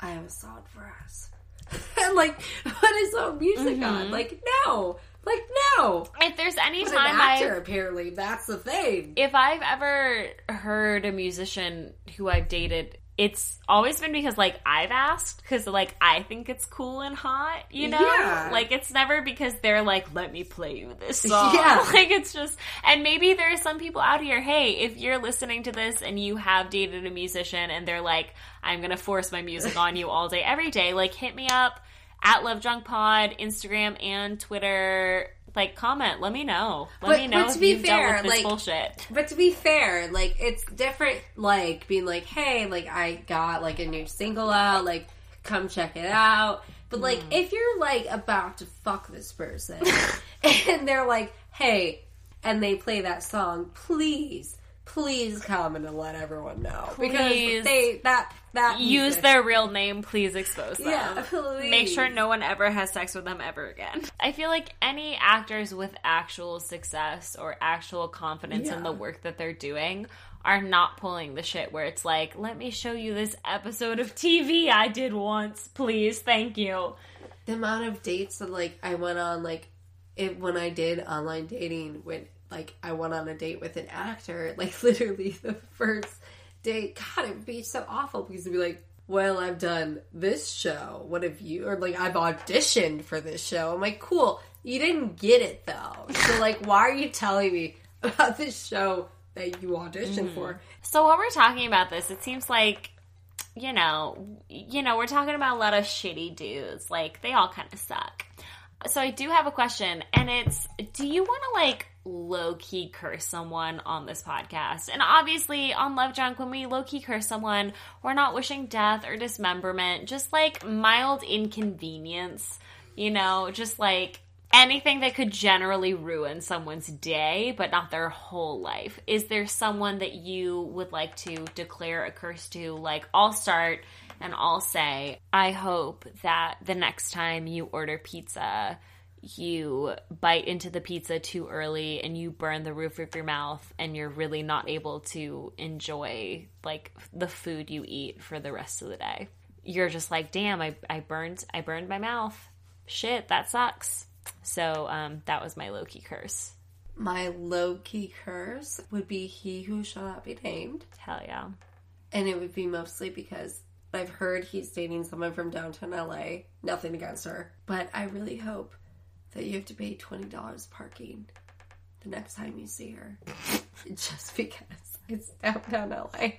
"I have a song for us," and like put his own music on. Like no, like no. There's any But time actor, I apparently, that's the thing. if I've ever heard a musician who I've dated, it's always been because like I've asked because like I think it's cool and hot, you know. Yeah. Like it's never because they're like, "Let me play you this song." Yeah. Like it's just, and maybe there are some people out here. Hey, if you're listening to this and you have dated a musician and they're like, "I'm gonna force my music on you all day, every day," like hit me up at Love Drunk Pod, Instagram and Twitter. Like comment, let me know. Let But- me know but to if be fair, with this like- bullshit. But to be fair, like it's different. Like being like, "Hey, like I got like a new single out. Like, come check it out." But like, Hmm. if you're like about to fuck this person, and they're like, "Hey," and they play that song, please, please come and let everyone know Please. because they that that use their real name, please expose them. Yeah, please. Make sure no one ever has sex with them ever again. I feel like any actors with actual success or actual confidence in the work that they're doing are not pulling the shit where it's like, let me show you this episode of TV I did once, please, thank you. the amount of dates that like I went on like it when I did online dating when like I went on a date with an actor like literally the first date. God it would be so awful because it'd be like well I've done this show. What have you or like I've auditioned for this show. I'm like cool. You didn't get it though. So like why are you telling me about this show that you auditioned mm. for? So while we're talking about this, it seems like you know, you know, we're talking about a lot of shitty dudes. Like they all kind of suck. So I do have a question, and it's: Do you want to like low key curse someone on this podcast? And obviously, on Love Drunk, when we low key curse someone, we're not wishing death or dismemberment, just like mild inconvenience. You know, just like anything that could generally ruin someone's day, but not their whole life. Is there someone that you would like to declare a curse to? Like, I'll start and I'll say, I hope that the next time you order pizza, you bite into the pizza too early and you burn the roof of your mouth and you're really not able to enjoy like the food you eat for the rest of the day. You're just like, damn, I, I burned I burned my mouth. Shit, that sucks. So um, that was my low key curse. my low key curse would be he who shall not be named Hell yeah. And it would be mostly because I've heard he's dating someone from downtown LA. Nothing against her. But I really hope that you have to pay $20 parking the next time you see her. Just because it's downtown LA.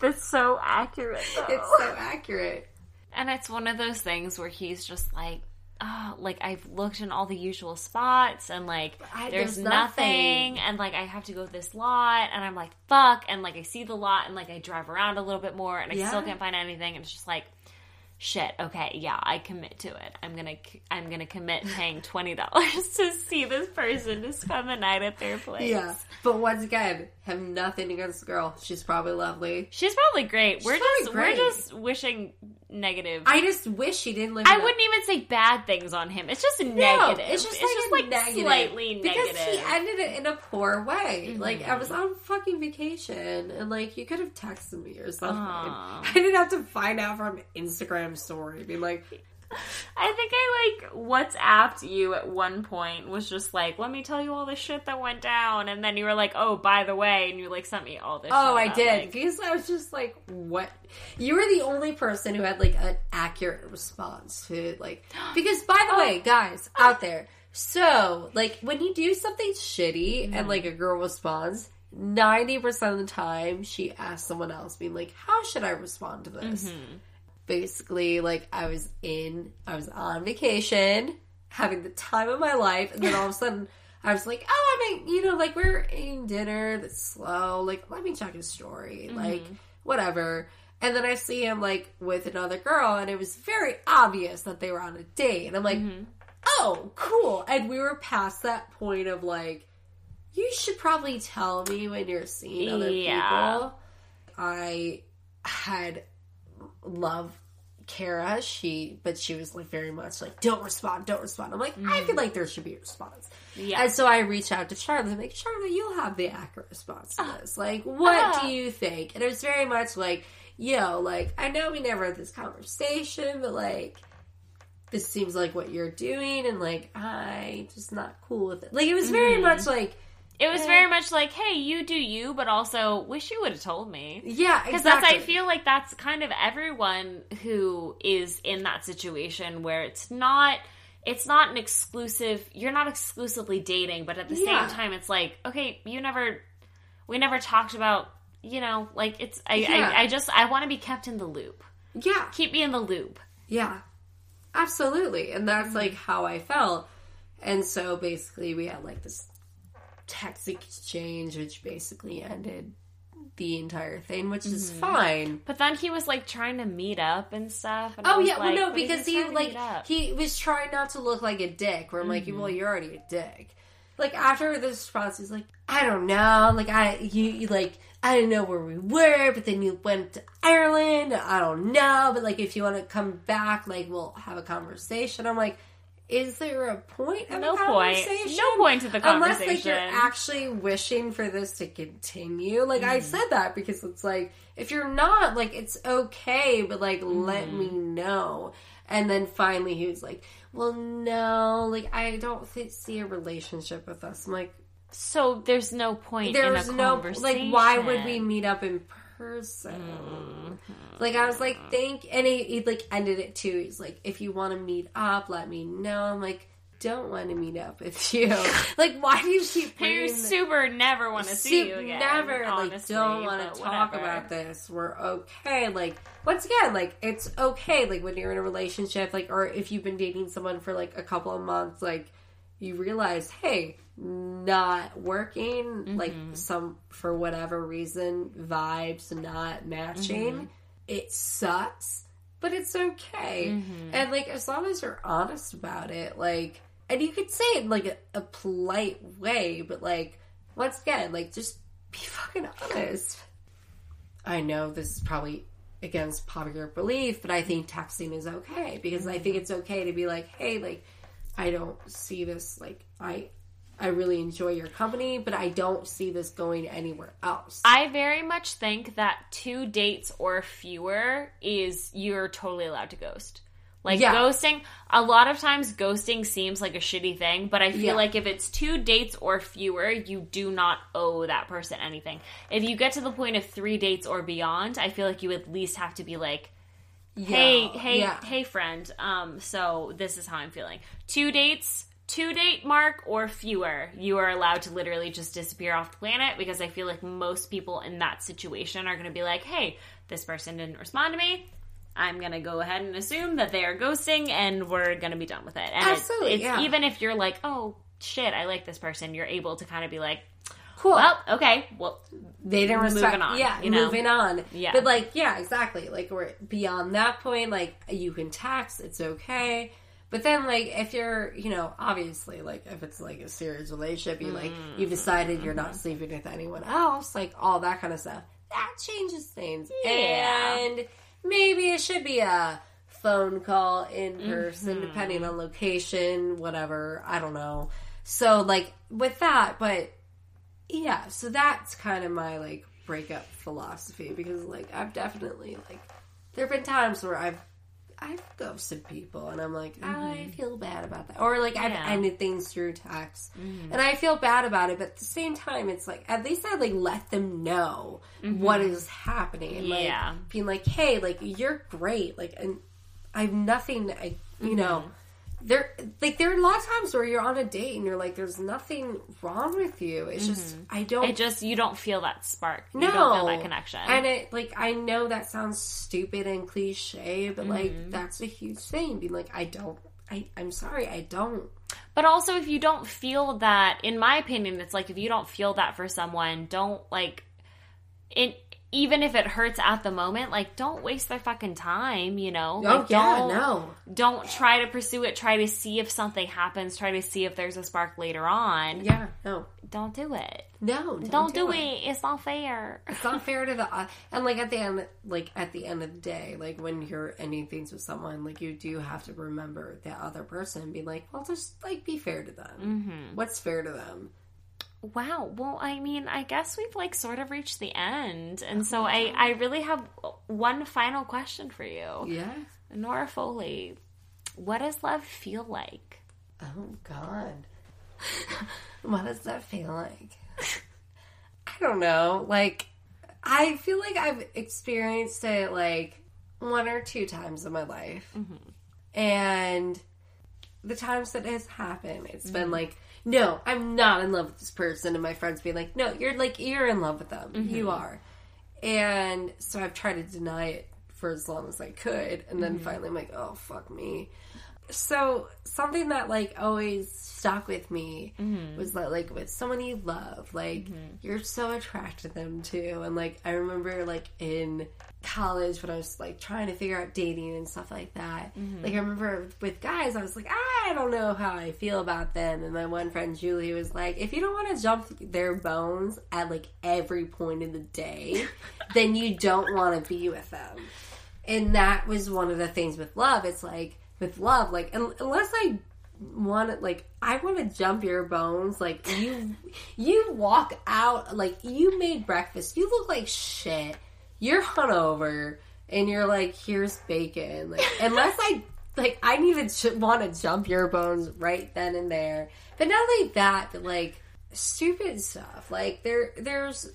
That's so accurate. It's so accurate. And it's one of those things where he's just like, oh, like I've looked in all the usual spots and like I- there's, there's nothing. nothing. and like I have to go this lot and I'm like fuck and like I see the lot and like I drive around a little bit more and I Yeah. still can't find anything and it's just like shit okay yeah I commit to it I'm gonna I'm gonna commit paying twenty dollars to see this person to spend the night at their place Yeah. But once again, have nothing against the girl. She's probably lovely. she's probably great we're probably just great. we're just wishing negative I just wish she didn't live I wouldn't even say bad things on him. It's just No, negative. it's just like, a negative. slightly because negative. he ended it in a poor way. Mm-hmm. Like I was on fucking vacation, and like you could have texted me or something. Aw. I didn't have to find out from Instagram story, be like, I think I like WhatsApped you at one point was just like, let me tell you all the shit that went down, and then you were like, oh, by the way, and you like sent me all this. "Oh, I did," like- because I was just like, "What?" You were the only person who had like an accurate response to like. Because by the oh. way, guys out there, so like when you do something shitty and mm-hmm. like a girl responds. 90% of the time she asks someone else being like how should i respond to this mm-hmm. Basically like I was in I was on vacation having the time of my life and then all of a sudden I was like oh I mean you know like we're eating dinner that's slow like let me check his story mm-hmm. like whatever. And then I see him like with another girl and it was very obvious that they were on a date and I'm like mm-hmm. oh cool. And we were past that point of like you should probably tell me when you're seeing other Yeah. people. I had love Kara, she, but she was like very much like, don't respond, don't respond. I'm like, I feel mm-hmm. like there should be a response. Yeah. And so I reached out to Charlotte. I'm like, Charlotte, you'll have the accurate response to ah. this. Like, what uh. do you think? And it was very much like, yo, like, I know we never had this conversation, but like, this seems like what you're doing, and like, I just not cool with it. Like, it was very mm-hmm. much like, It was very much like, hey, you do you, but also wish you would have told me. yeah, Because exactly. that's, I feel like that's kind of everyone who is in that situation where it's not, it's not an exclusive. You're not exclusively dating, but at the Yeah. same time, it's like, okay, you never, we never talked about, you know, like it's. I, Yeah. I, I just, I want to be kept in the loop. yeah, Keep me in the loop. Yeah, absolutely. And that's mm-hmm. like how I felt. And so basically, we had like this text exchange, which basically ended the entire thing, which is mm-hmm. fine. But then he was like trying to meet up and stuff. And Oh yeah, like, well no, because just he like he was trying not to look like a dick. Where I'm like, well, mm-hmm. you're already a dick. Like after this response, he's like, I don't know, like I you, you like I didn't know where we were, but then you went to Ireland. I don't know, but like if you want to come back, like we'll have a conversation. I'm like. Is there a point No point. conversation? No point to the conversation. Unless like you're actually wishing for this to continue. Like Mm. I said that because it's like if you're not, like it's okay, but like let Mm. me know. And then finally he was like, "Well, no, like I don't th- see a relationship with us." I'm like, so there's no point "There's in a no conversation. like, why would we meet up in person?" Mm-hmm. Like I was like, "Thank," and he, he like ended it too. He's like, "If you want to meet up, let me know." I'm like. Don't want to meet up with you. like, why do you keep You bringing the- super never want to see you again. Never honestly, like don't want to talk whatever. about this. We're okay. Like once again, like it's okay. Like when you're in a relationship, like or if you've been dating someone for like a couple of months, like you realize, hey, not working. Mm-hmm. Like some for whatever reason, vibes not matching. Mm-hmm. It sucks, but it's okay. Mm-hmm. And like as long as you're honest about it, like and you could say it in like a, a polite way, but like once again, like just be fucking honest. I know this is probably against popular belief, but I think texting is okay because I think it's okay to be like, hey, like I don't see this like I I really enjoy your company, but I don't see this going anywhere else. I very much think that two dates or fewer is you're totally allowed to ghost. Like Yeah. ghosting, a lot of times ghosting seems like a shitty thing, but I feel Yeah. like if it's two dates or fewer, you do not owe that person anything. If you get to the point of three dates or beyond, I feel like you at least have to be like, hey, Yeah, hey, hey, friend. Um, so this is how I'm feeling. Two dates, two date mark or fewer, you are allowed to literally just disappear off the planet because I feel like most people in that situation are going to be like, hey, this person didn't respond to me. I'm gonna go ahead and assume that they are ghosting, and we're gonna be done with it. And it's- Absolutely, it's, yeah. even if you're like, "Oh shit, I like this person," you're able to kind of be like, cool. "Well, okay, well, they didn't moving respect on, yeah you know? moving on Yeah. but like yeah exactly like we're beyond that point like you can text it's okay but then like if you're you know obviously like if it's like a serious relationship you like Mm. you've decided you're not sleeping with anyone else like all that kind of stuff that changes things Yeah. and maybe it should be a phone call in person Mm-hmm. depending on location whatever i don't know so like with that but yeah so that's kind of my like breakup philosophy because like i've definitely like there have been times where i've i've ghosted people and i'm like oh, i mm-hmm. feel bad about that. Or like i've Yeah. ended things through text. Mm-hmm. And i feel bad about it but at the same time it's like at least i like let them know mm-hmm. what is happening and like Yeah. being like hey like you're great. Like and i have nothing i you know there like there are a lot of times where you're on a date and you're like there's nothing wrong with you it's just i don't it just you don't feel that spark, you no don't feel that connection." and it like i know that sounds stupid and cliche but Mm-hmm. like that's a huge thing being like i don't I, i'm sorry i don't But also, if you don't feel that, in my opinion, it's like if you don't feel that for someone, don't like it. Even if it hurts at the moment, like don't waste their fucking time, you know? Oh Like, yeah, don't, no. Don't try to pursue it. Try to see if something happens. Try to see if there's a spark later on. Yeah, no. Don't do it. No, don't, Don't, do, it. It's not fair. It's not fair to the uh, and like at the end, like at the end of the day, like when you're ending things with someone, like you do have to remember that other person and be like, well, just like be fair to them. Mm-hmm. What's fair to them? Wow. Well, I mean, I guess we've like sort of reached the end, and so oh, I I really have one final question for you, Yeah. Nora Foley. What does love feel like? Oh God. what does that feel like? I don't know. Like, I feel like I've experienced it like one or two times in my life, mm-hmm. and the times that has happened, it's been mm-hmm. like, no, I'm not in love with this person, and my friends being like, no, you're like you're in love with them, mm-hmm. you are, and so I've tried to deny it for as long as I could, and then mm-hmm. finally I'm like, oh fuck me. So something that like always stuck with me mm-hmm. was that like with someone you love, like you're so attracted to them too, and like I remember like in college when I was like trying to figure out dating and stuff like that. Mm-hmm. Like I remember with guys, I was like, I don't know how I feel about them. And my one friend Julie was like, if you don't want to jump their bones at like every point in the day, then you don't want to be with them. And that was one of the things with love. It's like with love, like unless I want to like I want to jump your bones like you you walk out like you made breakfast you look like shit you're hungover and you're like here's bacon. Like unless I like I need to j- want to jump your bones right then and there. But not like that but like stupid stuff. Like there there's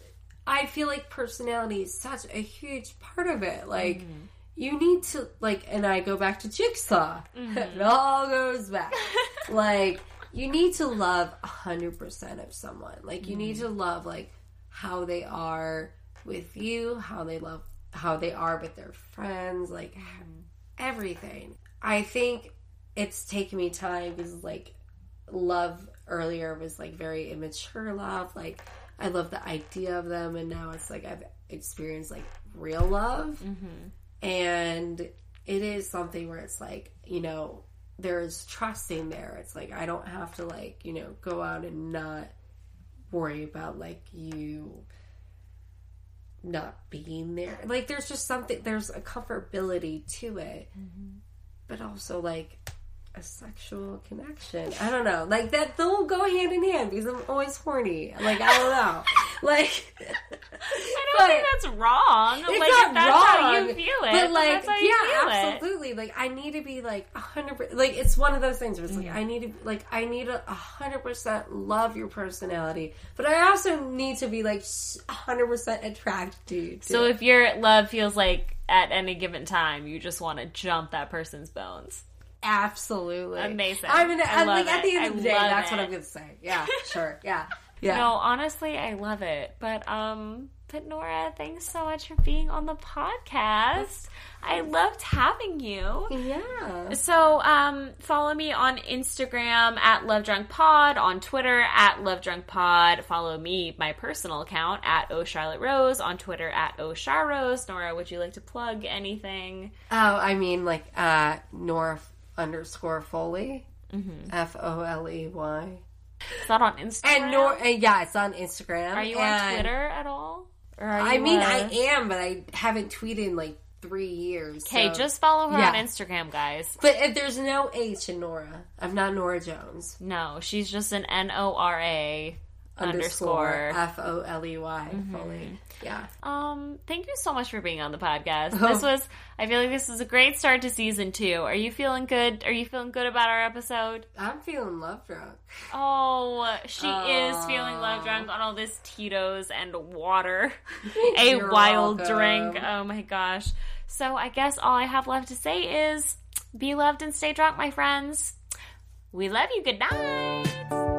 I feel like personality is such a huge part of it. Like mm-hmm. you need to like and i go back to jigsaw. It mm-hmm. all goes back. Like you need to love 100% of someone. Like you need mm-hmm. to love like how they are with you how they love how they are with their friends like everything. I think it's taken me time because like love earlier was like very immature love. Like i love the idea of them and now it's like i've experienced like real love. Mm-hmm. And it is something where it's like you know there's trusting there. It's like i don't have to like you know go out and not worry about like you not being there. Like there's just something there's a comfortability to it. Mm-hmm. But also like a sexual connection i don't know like that they'll go hand in hand because i'm always horny like i don't know like I don't think that's wrong. it's like not if that's wrong, how you feel it, but like, that's how you yeah, feel it. absolutely. Like, I need to be like a hundred. Like, it's one of those things where it's Mm-hmm. like I need to, like, I need to a hundred percent love your personality, but I also need to be like hundred percent attracted to you. So if your love feels like at any given time you just want to jump that person's bones. Absolutely Amazing. I mean, I like at the end of the day, that's what. I'm gonna say. Yeah, sure. Yeah, yeah. No, honestly, I love it. But um but Nora, thanks so much for being on the podcast. I loved having you. Yeah. So, um, follow me on Instagram at Love Drunk Pod, on Twitter at Love Drunk Pod. Follow me, my personal account at O Charlotte Rose, on Twitter at O Char Rose. Nora, would you like to plug anything? Oh, I mean, like, uh, Nora underscore Foley. Mm-hmm. F O L E Y. Is that on Instagram? And Nor, and yeah, it's on Instagram. Are you on Twitter at all? Or are I mean, uh, I am, but I haven't tweeted in like three years. Okay, so- just follow her Yeah. on Instagram, guys. But if there's no H in Nora, I'm not Norah Jones. No, she's just an N O R A underscore. F O L E Y Foley. Yeah. Um, thank you so much for being on the podcast. Oh. This was I feel like this was a great start to season two. Are you feeling good? Are you feeling good about our episode? I'm feeling love drunk. Oh, she is feeling love drunk on all this Tito's and water. a You're wild welcome. drink. Oh my gosh. So I guess all I have left to say is be loved and stay drunk, my friends. We love you. Good night.